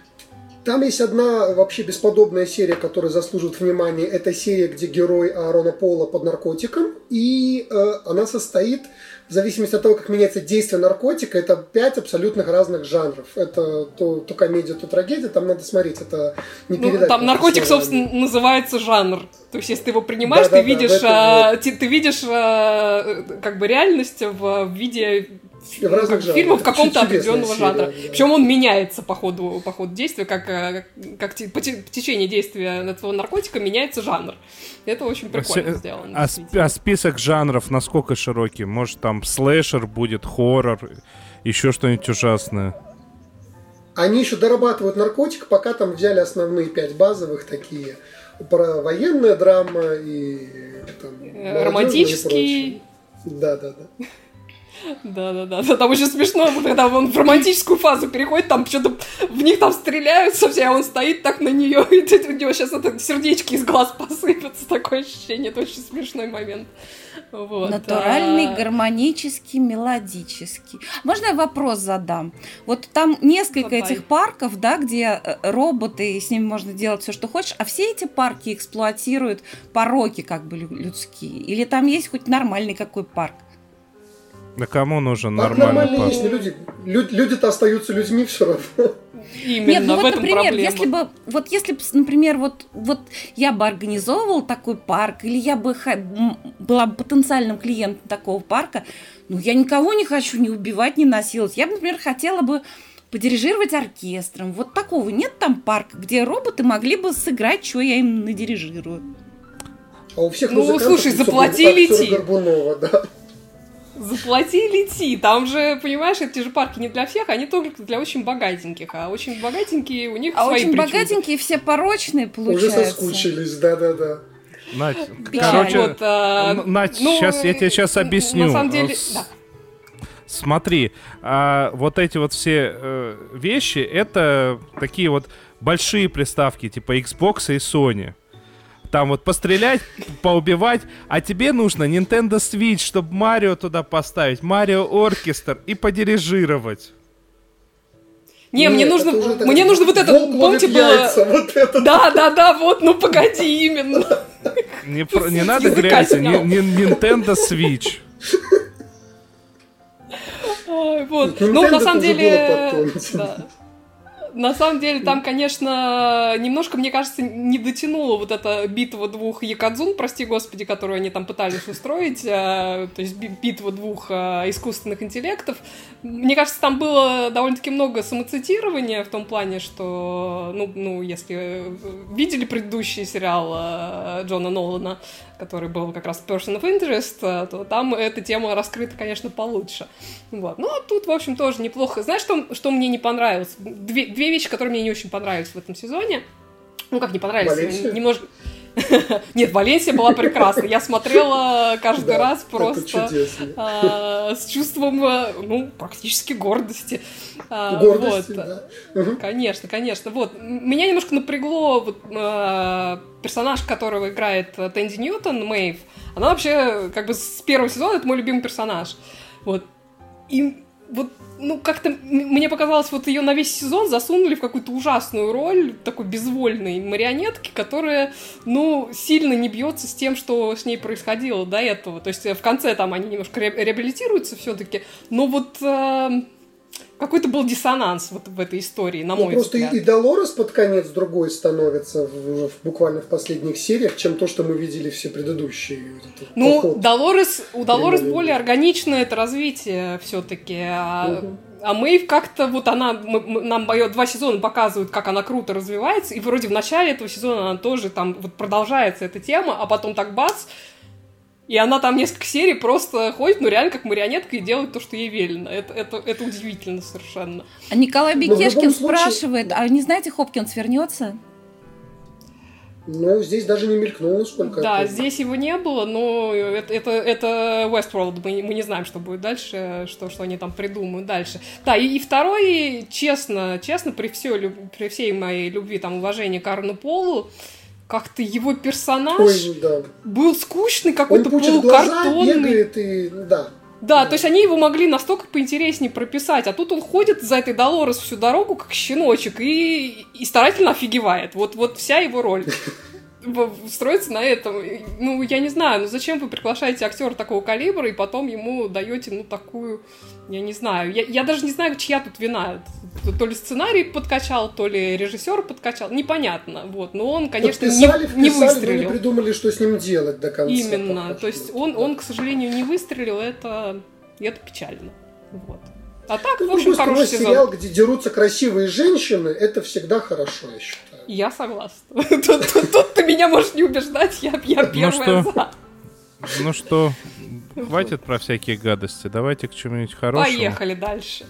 Там есть одна вообще бесподобная серия, которая заслуживает внимания. Это серия, где герой Аарона Пола под наркотиком. И э, она состоит в зависимости от того, как меняется действие наркотика, это пять абсолютных разных жанров. Это то, то комедия, то трагедия, там надо смотреть, это не ну, передать. Там наркотик, собственно, называется жанр. То есть, если ты его принимаешь, да, ты, да, видишь, да, а, ты, ты видишь а, как бы реальность в виде в разных жанрах. фильмов каком-то определенного жанра. Да. Причем он меняется по ходу, по ходу действия, как, э, как по течение действия этого наркотика меняется жанр. Это очень прикольно а, сделано. А, а список жанров насколько широкий? Может, там слэшер будет, хоррор, еще что-нибудь ужасное? Они еще дорабатывают наркотик, пока там взяли основные пять базовых такие про военная драма и там, романтический. Да, да, да. Да-да-да, там очень смешно, когда он в романтическую фазу переходит, там что-то в них там стреляются все, а он стоит так на нее, *laughs* и у него сейчас это сердечки из глаз посыпятся, такое ощущение, это очень смешной момент. Вот. Натуральный, а... гармонический, мелодический. Можно я вопрос задам? Вот там несколько Давай. этих парков, да, где э, роботы, с ними можно делать все, что хочешь, а все эти парки эксплуатируют пороки как бы людские? Или там есть хоть нормальный какой парк? Да кому нужен так нормальный пас? Люди, люди-то остаются людьми все равно. Именно Нет, ну вот, например, проблема. если бы, вот если бы, например, вот, вот я бы организовывал такой парк, или я бы была бы потенциальным клиентом такого парка, ну, я никого не хочу ни убивать, ни насиловать. Я бы, например, хотела бы подирижировать оркестром. Вот такого нет там парка, где роботы могли бы сыграть, что я им надирижирую. А у всех ну, слушай, заплатили идти. да. Заплати и лети. Там же, понимаешь, эти же парки не для всех, они только для очень богатеньких. А очень богатенькие у них а свои очень причуды. богатенькие все порочные, получается. Уже соскучились, да-да-да. Надь, короче, вот, а, Надь, ну, сейчас я тебе сейчас объясню. На самом деле, да. Смотри, а, вот эти вот все э, вещи, это такие вот большие приставки, типа Xbox и Sony там вот пострелять, поубивать, а тебе нужно Nintendo Switch, чтобы Марио туда поставить, Марио Оркестр и подирижировать. Не, Нет, мне нужно, мне нужно вот это, помните, было... вот это. Да, да, да, вот, ну погоди, именно. Не, про, не надо грязи, не, не, Nintendo Switch. вот. Ну, на самом деле... Да на самом деле там, конечно, немножко, мне кажется, не дотянула вот эта битва двух якадзун, прости господи, которую они там пытались устроить, а, то есть битва двух а, искусственных интеллектов. Мне кажется, там было довольно-таки много самоцитирования в том плане, что, ну, ну если видели предыдущий сериал Джона Нолана, который был как раз Person of Interest, э, то там эта тема раскрыта, конечно, получше. Вот. Ну, а тут, в общем, тоже неплохо. Знаешь, что, что мне не понравилось? Две, две вещи, которые мне не очень понравились в этом сезоне. Ну, как не понравились? Немножко... *laughs* Нет, Валенсия была прекрасна. Я смотрела каждый раз просто а, с чувством, э, ну, практически гордости. А, гордости, да. Конечно, конечно. Вот. Меня немножко напрягло вот, а, персонаж, которого играет Тэнди Ньютон, Мэйв. Она вообще, как бы, с первого сезона это мой любимый персонаж. Вот. И вот ну, как-то мне показалось, вот ее на весь сезон засунули в какую-то ужасную роль такой безвольной марионетки, которая, ну, сильно не бьется с тем, что с ней происходило до этого. То есть в конце там они немножко реабилитируются все-таки, но вот э, какой-то был диссонанс вот в этой истории, на ну, мой просто взгляд. Просто и, Долорес под конец другой становится в, в, буквально в последних сериях, чем то, что мы видели все предыдущие. Ну, поход. Долорес, у Долорес более органичное это развитие все-таки. А, угу. а Мэйв как-то вот она, мы, нам два сезона показывают, как она круто развивается, и вроде в начале этого сезона она тоже там вот продолжается эта тема, а потом так бац, и она там несколько серий просто ходит, ну реально как марионетка и делает то, что ей велено. Это, это, это удивительно совершенно. А Николай Бекешкин спрашивает, случае... а не знаете, Хопкинс вернется? Ну, здесь даже не мелькнуло, сколько. Да, это... здесь его не было, но это, это, это Westworld, мы, мы не знаем, что будет дальше, что, что они там придумают дальше. Да, и, и второй, честно, честно, при, все, при всей моей любви, там, уважении к Арну Полу, как-то его персонаж Ой, да. был скучный, какой-то полукартонный. Глаза, бегает и, да. Да, то есть они его могли настолько поинтереснее прописать, а тут он ходит за этой Долорес всю дорогу, как щеночек, и, и старательно офигевает. Вот, вот вся его роль *laughs* строится на этом. Ну, я не знаю, ну зачем вы приглашаете актера такого калибра и потом ему даете, ну, такую, я не знаю, я, я даже не знаю, чья тут вина. То ли сценарий подкачал, то ли режиссер подкачал, непонятно, вот. Но он, конечно, писали, не, не выстрелил. не придумали, что с ним делать до конца. Именно, то есть он, он, к сожалению, не выстрелил, это, это печально, вот. А так, ну, в общем, хороший сезон. сериал, где дерутся красивые женщины, это всегда хорошо, я считаю. Я согласна. *laughs* Тут, тут, тут ты меня можешь не убеждать, я, я ну первая ну что, за. Ну что, хватит про всякие гадости, давайте к чему-нибудь хорошему. Поехали дальше.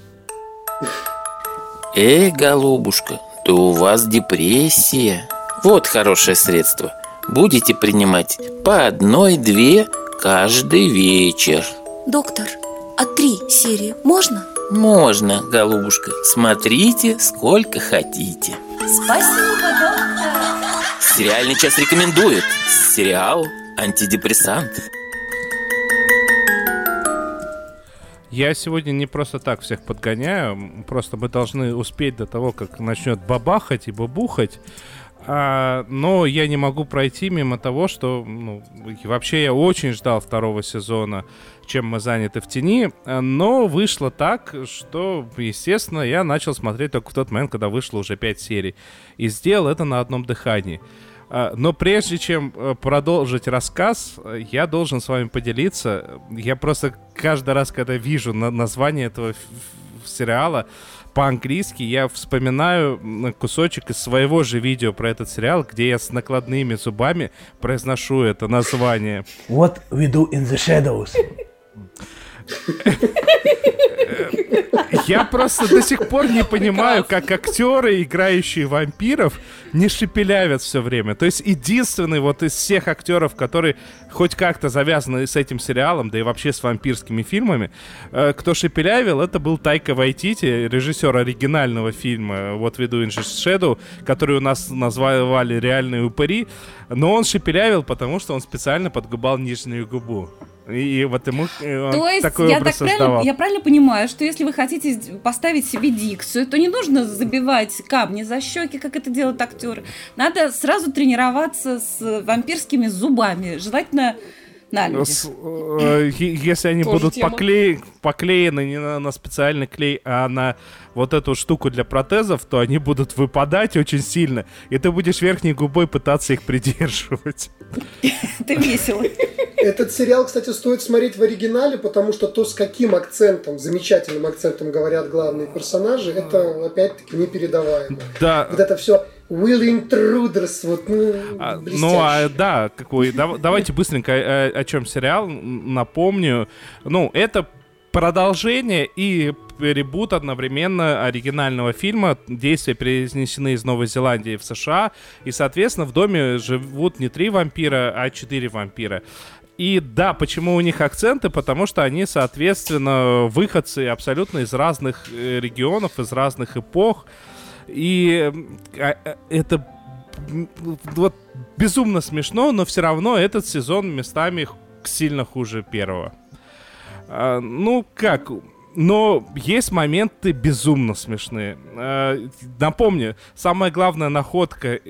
Эй, голубушка, то у вас депрессия. Вот хорошее средство. Будете принимать по одной-две каждый вечер. Доктор, а три серии можно? Можно, голубушка. Смотрите, сколько хотите. Спасибо, доктор. Сериальный час рекомендует. Сериал «Антидепрессант». Я сегодня не просто так всех подгоняю, просто мы должны успеть до того, как начнет бабахать и бабухать. А, но я не могу пройти мимо того, что ну, вообще я очень ждал второго сезона, чем мы заняты в тени. Но вышло так, что, естественно, я начал смотреть только в тот момент, когда вышло уже 5 серий. И сделал это на одном дыхании. А, но прежде чем э, продолжить рассказ, я должен с вами поделиться. Я просто каждый раз, когда вижу название этого сериала, по-английски я вспоминаю кусочек из своего же видео про этот сериал, где я с накладными зубами произношу это название. What we do in the shadows. Я просто до сих пор не понимаю, как актеры, играющие вампиров, не шепелявят все время. То есть единственный вот из всех актеров, который хоть как-то завязаны с этим сериалом, да и вообще с вампирскими фильмами, э, кто шепелявил, это был Тайка Вайтити, режиссер оригинального фильма «Вот веду in Shadow», который у нас назвали «Реальные упыри», но он шепелявил, потому что он специально подгубал нижнюю губу. И вот ему То есть такой я, так правильно, я правильно понимаю, что если вы хотите поставить себе дикцию, то не нужно забивать камни за щеки, как это делают актеры. Надо сразу тренироваться с вампирскими зубами. Желательно на людях. Э, если они будут покле... поклеены не на, на специальный клей, а на вот эту штуку для протезов, то они будут выпадать очень сильно, и ты будешь верхней губой пытаться их придерживать. *laughs* Это весело. Этот сериал, кстати, стоит смотреть в оригинале, потому что то, с каким акцентом, замечательным акцентом говорят главные персонажи, это опять-таки непередаваемо. Да. Вот это все Will Intruders, вот, ну, а, Ну, а, да, какой, да, давайте быстренько о, э, о чем сериал, напомню. Ну, это продолжение и ребут одновременно оригинального фильма. Действия перенесены из Новой Зеландии в США. И, соответственно, в доме живут не три вампира, а четыре вампира. И да, почему у них акценты? Потому что они, соответственно, выходцы абсолютно из разных э, регионов, из разных эпох. И а, а, это вот безумно смешно, но все равно этот сезон местами сильно хуже первого. А, ну, как, но есть моменты безумно смешные. Напомню, самая главная находка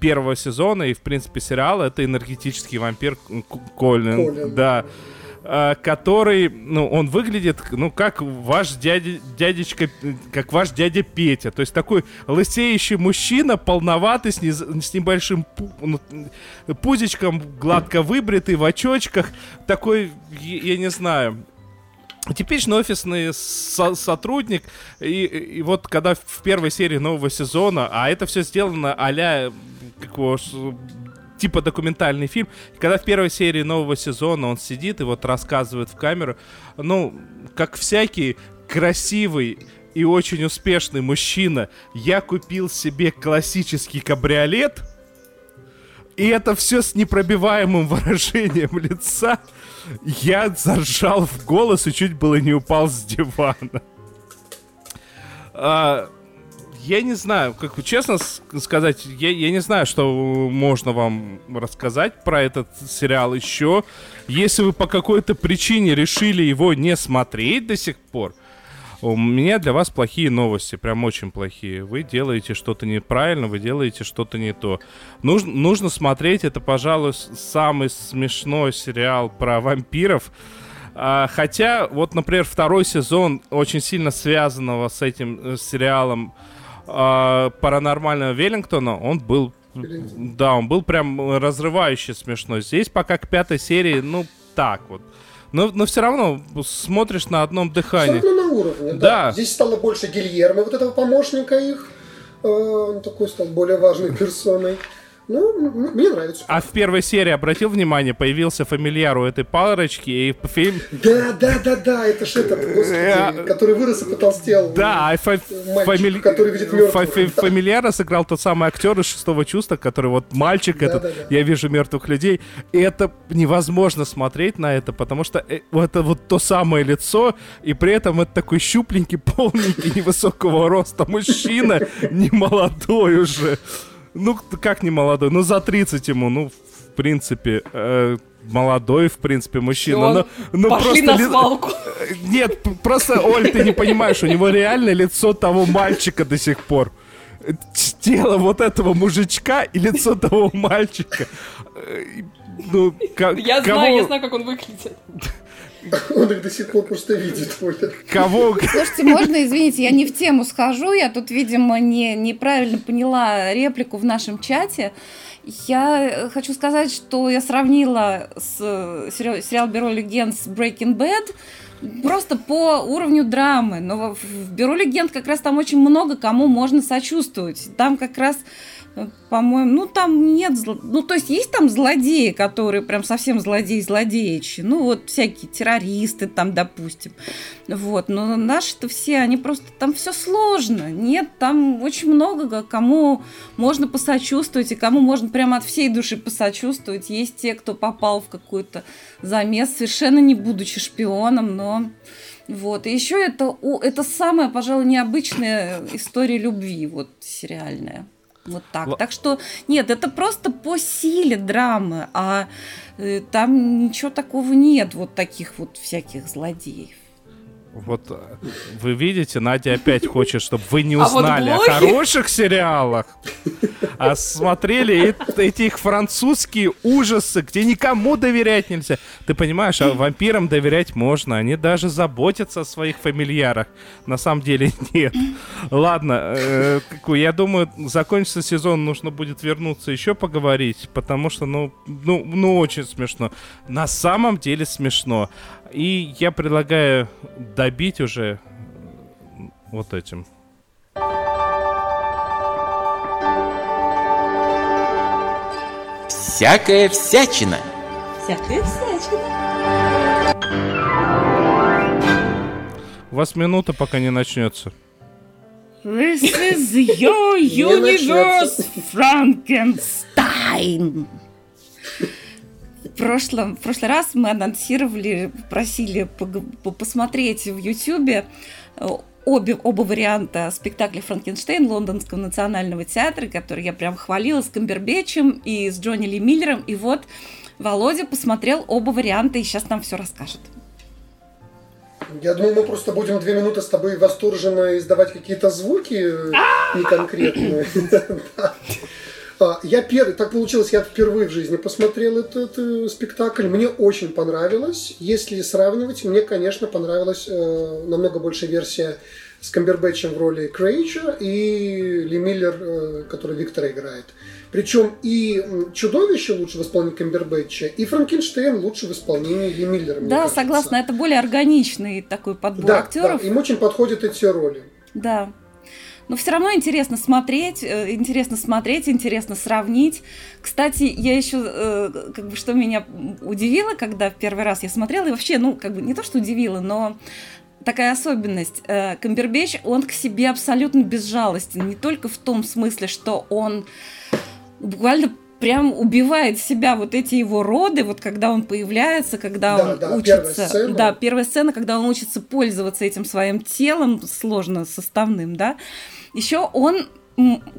первого сезона и, в принципе, сериала это энергетический вампир Колин. Колин. Да. Э, который, ну, он выглядит, ну, как ваш дядя, дядечка, как ваш дядя Петя. То есть такой лысеющий мужчина, полноватый, с, не, с небольшим пу, ну, пузичком, гладко выбритый, в очочках. Такой, я, не знаю, Типичный офисный со сотрудник, и, и вот когда в первой серии нового сезона, а это все сделано а-ля типа документальный фильм. Когда в первой серии нового сезона он сидит и вот рассказывает в камеру, ну, как всякий красивый и очень успешный мужчина, я купил себе классический кабриолет, и это все с непробиваемым *laughs* выражением лица. Я заржал в голос и чуть было не упал с дивана. А, я не знаю, как честно сказать, я, я не знаю, что можно вам рассказать про этот сериал еще. Если вы по какой-то причине решили его не смотреть до сих пор, у меня для вас плохие новости, прям очень плохие. Вы делаете что-то неправильно, вы делаете что-то не то. Нужно, нужно смотреть, это, пожалуй, самый смешной сериал про вампиров. А, хотя, вот, например, второй сезон очень сильно связанного с этим э, сериалом а, паранормального Веллингтона, он был да, он был прям разрывающе смешной. Здесь пока к пятой серии, ну, так вот. Но, но все равно смотришь на одном дыхании. Все на уровне, да. да. Здесь стало больше Гильермо, вот этого помощника их. Э, он такой стал более важной персоной. Ну, мне нравится. А в первой серии, обратил внимание, появился фамильяр у этой парочки, и фильм... Да, да, да, да, это же этот, господи, который вырос и потолстел. Да, а фа... мальчик, который видит мертвых. Фа... Фамильяра сыграл тот самый актер из «Шестого чувства», который вот мальчик да, этот, да, да. я вижу мертвых людей. И это невозможно смотреть на это, потому что э, это вот то самое лицо, и при этом это такой щупленький, *laughs* полненький, невысокого роста мужчина, *laughs* не молодой уже. Ну, как не молодой? Ну, за 30 ему, ну, в принципе, э, молодой, в принципе, мужчина. Но, но пошли просто на свалку. Ли... *laughs* Нет, просто, Оль, ты не понимаешь, у него реально лицо того мальчика до сих пор. Тело вот этого мужичка и лицо того мальчика. Э, ну, я кого... знаю, я знаю, как он выглядит. *laughs* Он их до сих пор просто видит, Оля. Кого? Слушайте, можно, извините, я не в тему схожу, я тут, видимо, не, неправильно поняла реплику в нашем чате. Я хочу сказать, что я сравнила с сериал, сериал «Бюро легенд» с «Breaking Bad», просто по уровню драмы. Но в «Бюро легенд» как раз там очень много кому можно сочувствовать. Там как раз по-моему, ну там нет, ну то есть есть там злодеи, которые прям совсем злодеи-злодеичи, ну вот всякие террористы там, допустим, вот, но наши-то все, они просто, там все сложно, нет, там очень много кому можно посочувствовать и кому можно прямо от всей души посочувствовать, есть те, кто попал в какой-то замес, совершенно не будучи шпионом, но... Вот. И еще это, это самая, пожалуй, необычная история любви, вот, сериальная. Вот так. Л... Так что, нет, это просто по силе драмы, а э, там ничего такого нет, вот таких вот всяких злодеев. Вот э, вы видите, Надя опять хочет, чтобы вы не узнали а вот о хороших сериалах, а смотрели эти их французские ужасы, где никому доверять нельзя. Ты понимаешь, а вампирам доверять можно, они даже заботятся о своих фамильярах. На самом деле *laughs* нет. Ладно, э, я думаю, закончится сезон, нужно будет вернуться еще поговорить, потому что, ну, ну, ну очень смешно. На самом деле смешно. И я предлагаю добить уже вот этим. Всякая всячина. Всякая всячина. У вас минута, пока не начнется. This is your *laughs* universe, Frankenstein прошлом, в прошлый раз мы анонсировали, просили посмотреть в Ютьюбе э, обе, оба варианта спектакля «Франкенштейн» Лондонского национального театра, который я прям хвалила с Камбербечем и с Джонни Ли Миллером. И вот Володя посмотрел оба варианта и сейчас нам все расскажет. Я думаю, мы просто будем две минуты с тобой восторженно издавать какие-то звуки э, неконкретные. *laughs* А, я первый, так получилось, я впервые в жизни посмотрел этот, этот спектакль. Мне очень понравилось. Если сравнивать, мне, конечно, понравилась э, намного больше версия с Камбербэтчем в роли Крейджа и Ли Миллер, э, который Виктора играет. Причем и чудовище лучше в исполнении Камбербэтча, и Франкенштейн лучше в исполнении Ли Миллера. Да, кажется. согласна, это более органичный такой подбор да, актеров. Да, им очень подходят эти роли. Да. Но все равно интересно смотреть, э, интересно смотреть, интересно сравнить. Кстати, я еще, э, как бы, что меня удивило, когда в первый раз я смотрела, и вообще, ну, как бы, не то, что удивило, но такая особенность. Э, Камбербэтч, он к себе абсолютно безжалостен. Не только в том смысле, что он буквально прям убивает себя вот эти его роды, вот когда он появляется, когда да, он да, учится. Первая сцена. Да, первая сцена, когда он учится пользоваться этим своим телом сложно составным, да. Еще он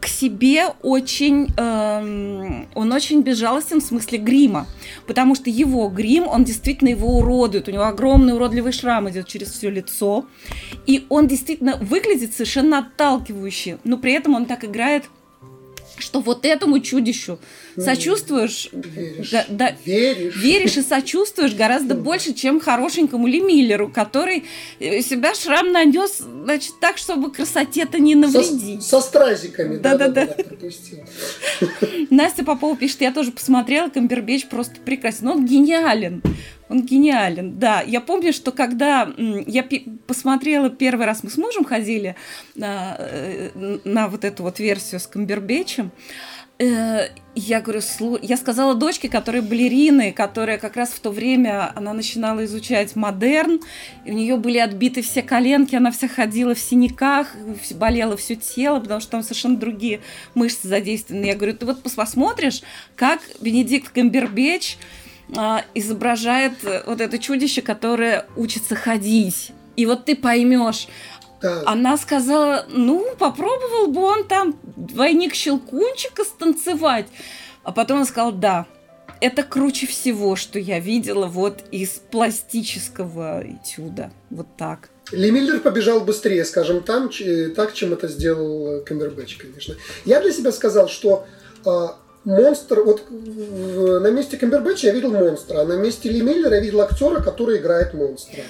к себе очень, эм, он очень безжалостен в смысле грима, потому что его грим, он действительно его уродует, у него огромный уродливый шрам идет через все лицо, и он действительно выглядит совершенно отталкивающе, но при этом он так играет что вот этому чудищу сочувствуешь, веришь, да, да, веришь. веришь и сочувствуешь гораздо больше, чем хорошенькому Ли Миллеру, который э, себя шрам нанес, значит, так, чтобы красоте-то не навредить. Со, со стразиками, да-да-да. Настя Попова пишет, я тоже посмотрела, Камбербеч просто прекрасен, он гениален. Он гениален, да. Я помню, что когда я посмотрела первый раз, мы с мужем ходили на, э, на вот эту вот версию с Камбербечем, э, я говорю, я сказала дочке, которая балерины, которая как раз в то время, она начинала изучать модерн, и у нее были отбиты все коленки, она вся ходила в синяках, болело все тело, потому что там совершенно другие мышцы задействованы. Я говорю, ты вот посмотришь, как Бенедикт Камбербеч изображает э, вот это чудище, которое учится ходить. И вот ты поймешь, да. Она сказала, ну, попробовал бы он там двойник щелкунчика станцевать. А потом он сказал, да, это круче всего, что я видела вот из пластического этюда. Вот так. Ли Миллер побежал быстрее, скажем, там, так, чем это сделал Камбербэтч, конечно. Я для себя сказал, что а, монстр, вот на месте Камбербэтча я видел монстра, а на месте Ли Миллера я видел актера, который играет монстра.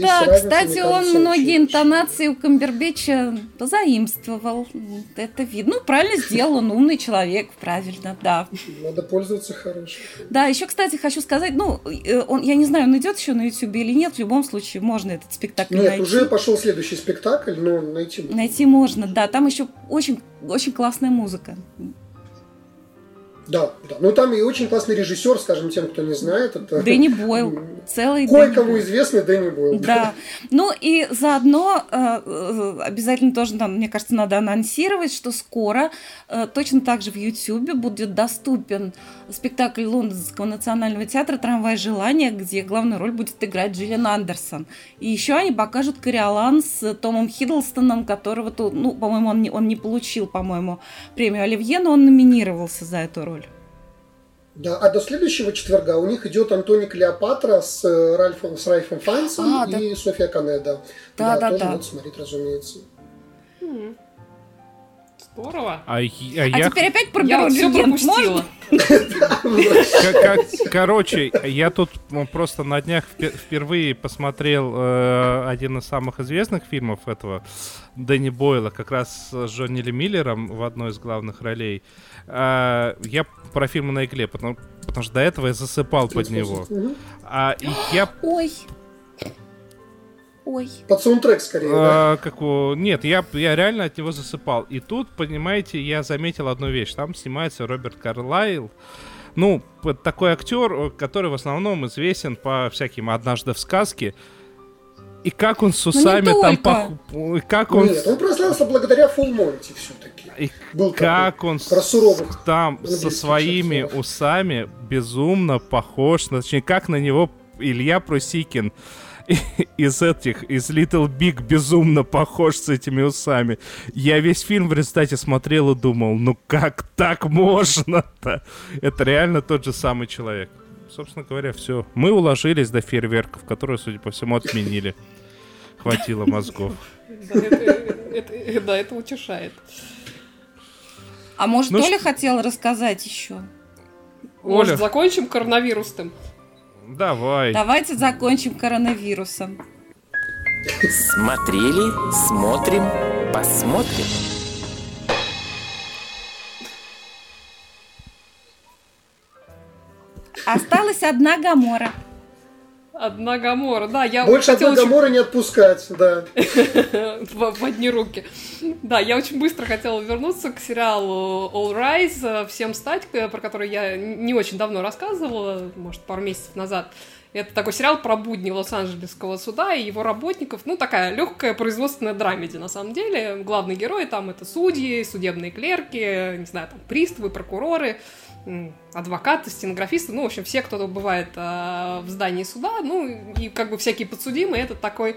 да, кстати, он многие интонации у Камбербэтча позаимствовал. Это видно. Ну, правильно сделал, он умный человек, правильно, да. Надо пользоваться хорошим. Да, еще, кстати, хочу сказать, ну, э, он, я не знаю, он идет еще на YouTube или нет, в любом случае можно этот спектакль Нет, найти. уже пошел следующий спектакль, но найти можно. Найти можно, да, там еще очень, очень классная музыка. Да, да. Ну там и очень классный режиссер, скажем, тем, кто не знает. Это... Дэнни *laughs* Бойл. Целый Кое-кому известный Дэнни Бойл. Да. *laughs* Ну и заодно э, э, обязательно тоже, там, мне кажется, надо анонсировать, что скоро э, точно так же в YouTube будет доступен спектакль Лондонского национального театра «Трамвай желания», где главную роль будет играть Джиллиан Андерсон. И еще они покажут Кориолан с Томом Хиддлстоном, которого, ну, по-моему, он не, он не получил, по-моему, премию Оливье, но он номинировался за эту роль. Да, а до следующего четверга у них идет Антони Клеопатра с э, Ральфом, с Ральфом Файнсом а, и да. Софья Канеда. Да, да, да. Тоже да. надо смотреть, разумеется. Здорово. А, а, а я... теперь опять про Я все пропустила. Короче, я тут просто на днях впервые посмотрел э, один из самых известных фильмов этого Дэнни Бойла, как раз с Джонни Ли Миллером в одной из главных ролей. А, я про фильм на игле, потому, потому что до этого я засыпал под него. А, я... Ой. Ой. Под саундтрек скорее, а, да? Как, нет, я, я реально от него засыпал. И тут, понимаете, я заметил одну вещь. Там снимается Роберт Карлайл. Ну, такой актер, который в основном известен по всяким «Однажды в сказке», и как он с усами там пох... как он Нет, он прославился благодаря Фулл Монти все-таки. И Был как такой, он про суровых там со своими усами безумно похож, точнее, как на него Илья Прусикин из этих, из Little Big безумно похож с этими усами. Я весь фильм в результате смотрел и думал, ну как так можно-то? Это реально тот же самый человек собственно говоря, все. Мы уложились до фейерверков, которые, судя по всему, отменили. Хватило мозгов. Да, это утешает. А может, ну, Оля хотела рассказать еще? Может, закончим коронавирусом? Давай. Давайте закончим коронавирусом. Смотрели, смотрим, посмотрим. Осталась одна Гамора. Одна Гамора, да. Я Больше одна Гамора очень... не отпускать, да. *laughs* в, одни руки. Да, я очень быстро хотела вернуться к сериалу All Rise, «Всем стать», про который я не очень давно рассказывала, может, пару месяцев назад. Это такой сериал про будни Лос-Анджелесского суда и его работников. Ну, такая легкая производственная драмеди, на самом деле. Главный герой там это судьи, судебные клерки, не знаю, там приставы, прокуроры, адвокаты, стенографисты, ну, в общем, все, кто бывает э, в здании суда, ну, и как бы всякие подсудимые, это такой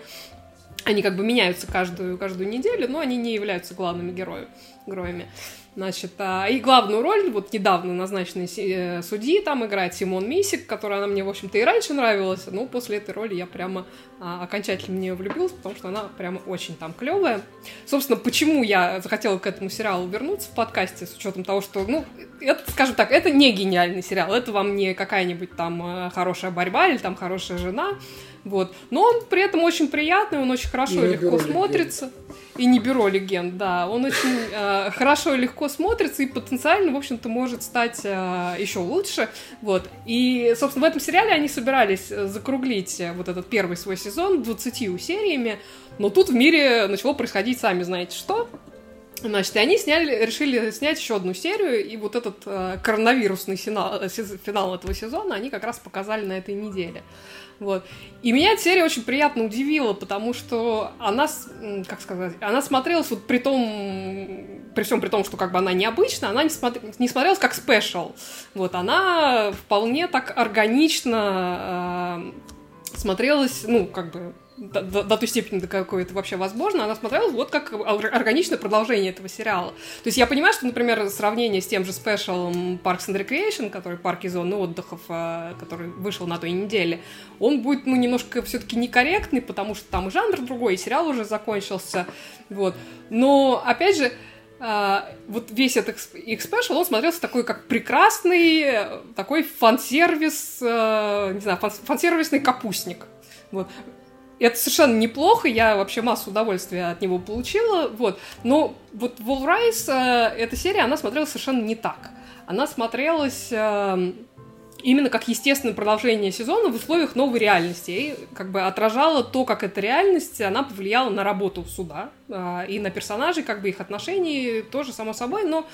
они как бы меняются каждую, каждую неделю, но они не являются главными героями. Значит, а, и главную роль, вот недавно назначенной э, судьи там играет Симон Мисик, которая она мне, в общем-то, и раньше нравилась, но после этой роли я прямо а, окончательно в нее влюбилась, потому что она прямо очень там клевая. Собственно, почему я захотела к этому сериалу вернуться в подкасте, с учетом того, что, ну, это, скажем так, это не гениальный сериал, это вам не какая-нибудь там э, хорошая борьба или там хорошая жена, вот. Но он при этом очень приятный, он очень хорошо и легко смотрится. Легенд. И не бюро легенд, да. Он очень э, хорошо и легко смотрится и потенциально, в общем-то, может стать э, еще лучше. Вот. И, собственно, в этом сериале они собирались э, закруглить э, вот этот первый свой сезон 20 сериями, но тут в мире начало происходить, сами знаете что. Значит, и они сняли, решили снять еще одну серию, и вот этот э, коронавирусный финал, э, финал этого сезона они как раз показали на этой неделе. Вот. И меня эта серия очень приятно удивила, потому что она, как сказать, она смотрелась вот при том, при всем при том, что как бы она необычная, она не, смотр, не смотрелась как спешл. Вот, она вполне так органично э, смотрелась, ну, как бы до, до, до той степени, до какой это вообще возможно, она смотрелась вот как органичное продолжение этого сериала. То есть я понимаю, что, например, сравнение с тем же спешалом Parks and Recreation, который парки зоны отдыхов, э, который вышел на той неделе, он будет, ну, немножко все-таки некорректный, потому что там жанр другой, и сериал уже закончился, вот. Но, опять же, Uh, вот весь этот их спешл, он смотрелся такой, как прекрасный, такой фан-сервис, не знаю, фан-сервисный капустник. Вот это совершенно неплохо, я вообще массу удовольствия от него получила, вот. Но вот Rise, э, эта серия, она смотрелась совершенно не так. Она смотрелась э, именно как естественное продолжение сезона в условиях новой реальности. И как бы отражала то, как эта реальность, она повлияла на работу суда э, и на персонажей, как бы их отношений тоже, само собой, но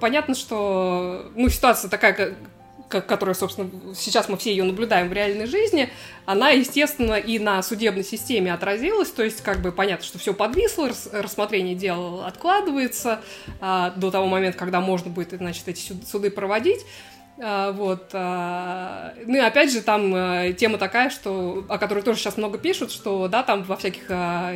понятно, что ну, ситуация такая, которая, собственно, сейчас мы все ее наблюдаем в реальной жизни, она, естественно, и на судебной системе отразилась, то есть, как бы понятно, что все подвисло, рассмотрение дела откладывается а, до того момента, когда можно будет, значит, эти суды проводить. А, вот. А, ну и опять же, там а, тема такая, что, о которой тоже сейчас много пишут, что, да, там во всяких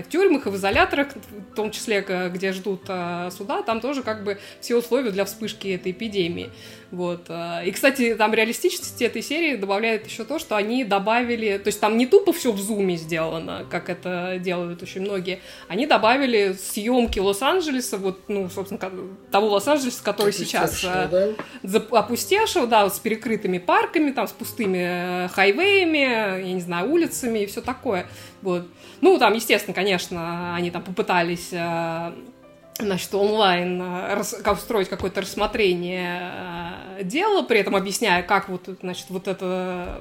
тюрьмах и в изоляторах, в том числе, где ждут суда, там тоже как бы все условия для вспышки этой эпидемии. Вот. А, и, кстати, там реалистичности этой серии добавляет еще то, что они добавили, то есть там не тупо все в зуме сделано, как это делают очень многие, они добавили съемки Лос-Анджелеса, вот, ну, собственно, того Лос-Анджелеса, который сейчас а, да? опустевшего, да, с перекрытыми парками, там, с пустыми э, хайвеями, я не знаю, улицами и все такое. Вот. Ну, там, естественно, конечно, они там попытались э, значит, онлайн э, устроить какое-то рассмотрение дела, при этом объясняя, как вот, значит, вот это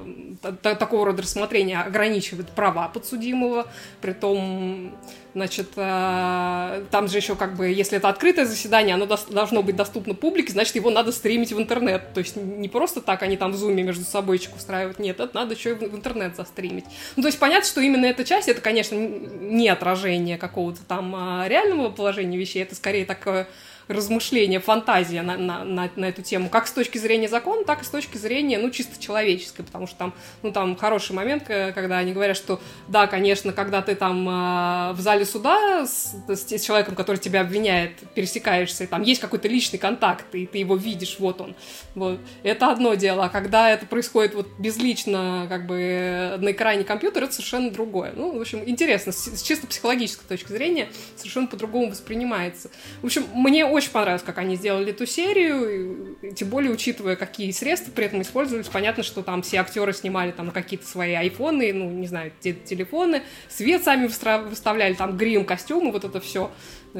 та, такого рода рассмотрение ограничивает права подсудимого, при том Значит, э, там же еще как бы, если это открытое заседание, оно должно быть доступно публике, значит, его надо стримить в интернет. То есть не просто так они там в зуме между собой устраивают, нет, это надо еще и в интернет застримить. Ну, то есть понятно, что именно эта часть, это, конечно, не отражение какого-то там а, реального положения вещей, это скорее такое размышления, фантазия на, на, на, на эту тему, как с точки зрения закона, так и с точки зрения, ну, чисто человеческой, потому что там, ну, там хороший момент, когда они говорят, что, да, конечно, когда ты там э, в зале суда с, с человеком, который тебя обвиняет, пересекаешься, там есть какой-то личный контакт, и ты его видишь, вот он, вот, это одно дело, а когда это происходит вот безлично, как бы, на экране компьютера, это совершенно другое. Ну, в общем, интересно, с, с чисто психологической точки зрения совершенно по-другому воспринимается. В общем, мне очень очень понравилось, как они сделали эту серию, тем более учитывая, какие средства при этом использовались. Понятно, что там все актеры снимали там какие-то свои айфоны, ну, не знаю, телефоны, свет сами выставляли, там грим, костюмы, вот это все.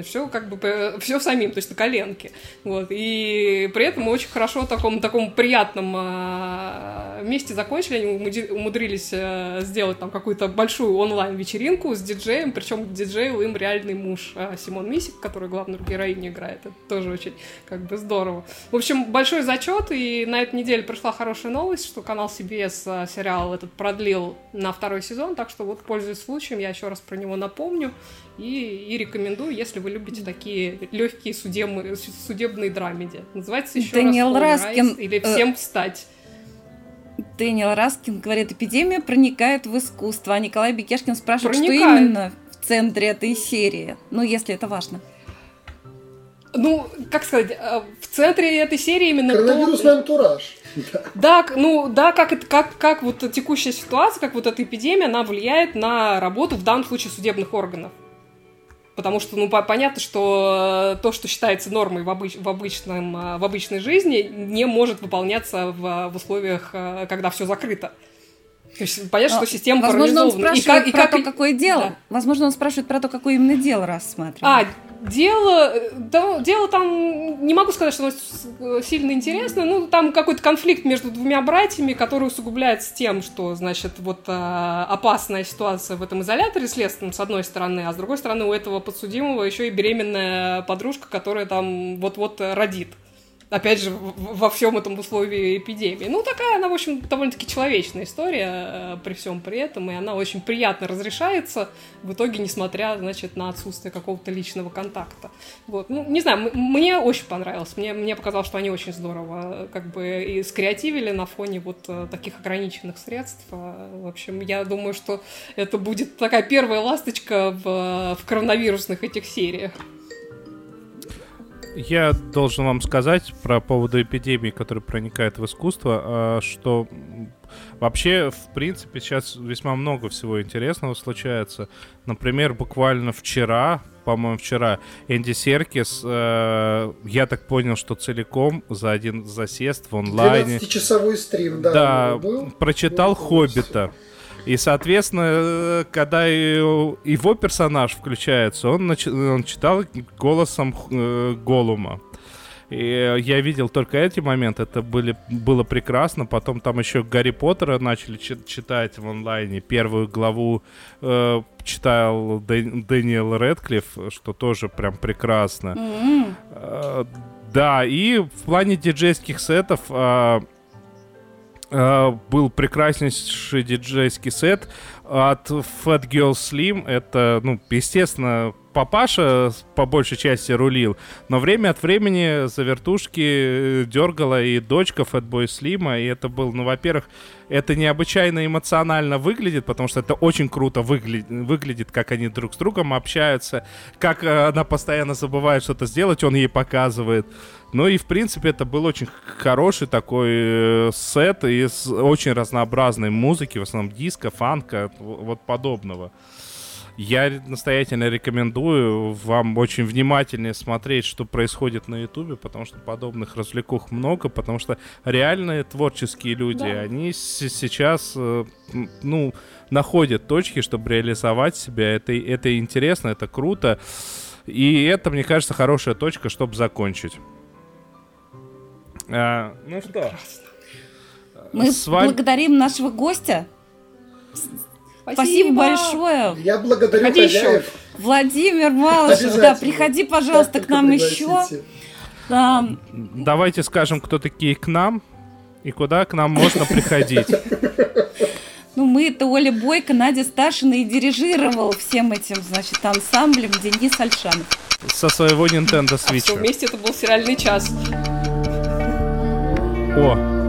Все как бы все самим, то есть на коленке. Вот. И при этом мы очень хорошо в таком, таком приятном э, месте закончили. Они умудрились э, сделать там какую-то большую онлайн-вечеринку с диджеем, причем диджейл им реальный муж э, Симон Мисик, который главную героиню играет. Это тоже очень как бы здорово. В общем, большой зачет, и на этой неделе пришла хорошая новость, что канал CBS сериал этот продлил на второй сезон, так что вот, пользуясь случаем, я еще раз про него напомню и, и рекомендую, если вы любите такие легкие судебные, судебные драмеди. Называется еще Даниэл раз Раскин, или э, «Всем встать». Дэниел Раскин говорит, эпидемия проникает в искусство. А Николай Бекешкин спрашивает, проникает. что именно в центре этой серии. Ну, если это важно. Ну, как сказать, э, в центре этой серии именно Коронавирусный то... антураж. *laughs* Да, ну да, как, это, как, как вот текущая ситуация, как вот эта эпидемия, она влияет на работу, в данном случае, судебных органов. Потому что, ну, понятно, что то, что считается нормой в, обыч, в, обычном, э, в обычной жизни, не может выполняться в, в условиях, э, когда все закрыто. То есть понятно, что система Возможно, он спрашивает и как, и про как... то, какое дело. Да. Возможно, он спрашивает про то, какое именно дело рассматривает. А, дело, да, дело там, не могу сказать, что оно сильно интересно, ну, там какой-то конфликт между двумя братьями, который усугубляется тем, что, значит, вот а, опасная ситуация в этом изоляторе следственном, с одной стороны, а с другой стороны у этого подсудимого еще и беременная подружка, которая там вот-вот родит опять же, во всем этом условии эпидемии. Ну, такая она, в общем, довольно-таки человечная история э, при всем при этом, и она очень приятно разрешается, в итоге, несмотря, значит, на отсутствие какого-то личного контакта. Вот. Ну, не знаю, мне очень понравилось, мне, мне показалось, что они очень здорово как бы и скреативили на фоне вот э, таких ограниченных средств. А, в общем, я думаю, что это будет такая первая ласточка в, в коронавирусных этих сериях. Я должен вам сказать про поводу эпидемии, которая проникает в искусство, а, что вообще, в принципе, сейчас весьма много всего интересного случается. Например, буквально вчера, по-моему, вчера Энди Серкис, э, я так понял, что целиком за один засест в онлайне... 12-часовой стрим, да. Да, был, прочитал был «Хоббита». Все. И, соответственно, когда его персонаж включается, он, он читал голосом э, Голума. И я видел только эти моменты, это были, было прекрасно. Потом там еще Гарри Поттера начали читать в онлайне. Первую главу э, читал Дэ- Дэниел Редклифф, что тоже прям прекрасно. Mm-hmm. Э, да, и в плане диджейских сетов... Э, был прекраснейший диджейский сет от Fat Girl Slim. Это, ну, естественно, папаша по большей части рулил, но время от времени за вертушки э, дергала и дочка Fatboy Слима, и это был, ну, во-первых, это необычайно эмоционально выглядит, потому что это очень круто выглядит, выглядит, как они друг с другом общаются, как э, она постоянно забывает что-то сделать, он ей показывает. Ну и, в принципе, это был очень хороший такой э, сет из очень разнообразной музыки, в основном диска, фанка, вот подобного. Я настоятельно рекомендую вам очень внимательнее смотреть, что происходит на Ютубе, потому что подобных развлекух много, потому что реальные творческие люди, да. они сейчас, э, ну, находят точки, чтобы реализовать себя. Это, это интересно, это круто. И это, мне кажется, хорошая точка, чтобы закончить. А, ну что? Мы вами... благодарим нашего гостя. Спасибо, большое. Я благодарю приходи хозяев. Еще. Владимир Малышев, да, приходи, пожалуйста, к нам еще. Да. Давайте скажем, кто такие к нам и куда к нам можно приходить. Ну, мы это Оля Бойко, Надя Сташина и дирижировал всем этим, значит, ансамблем Денис Альшанов. Со своего Nintendo Switch. А вместе это был сериальный час. О,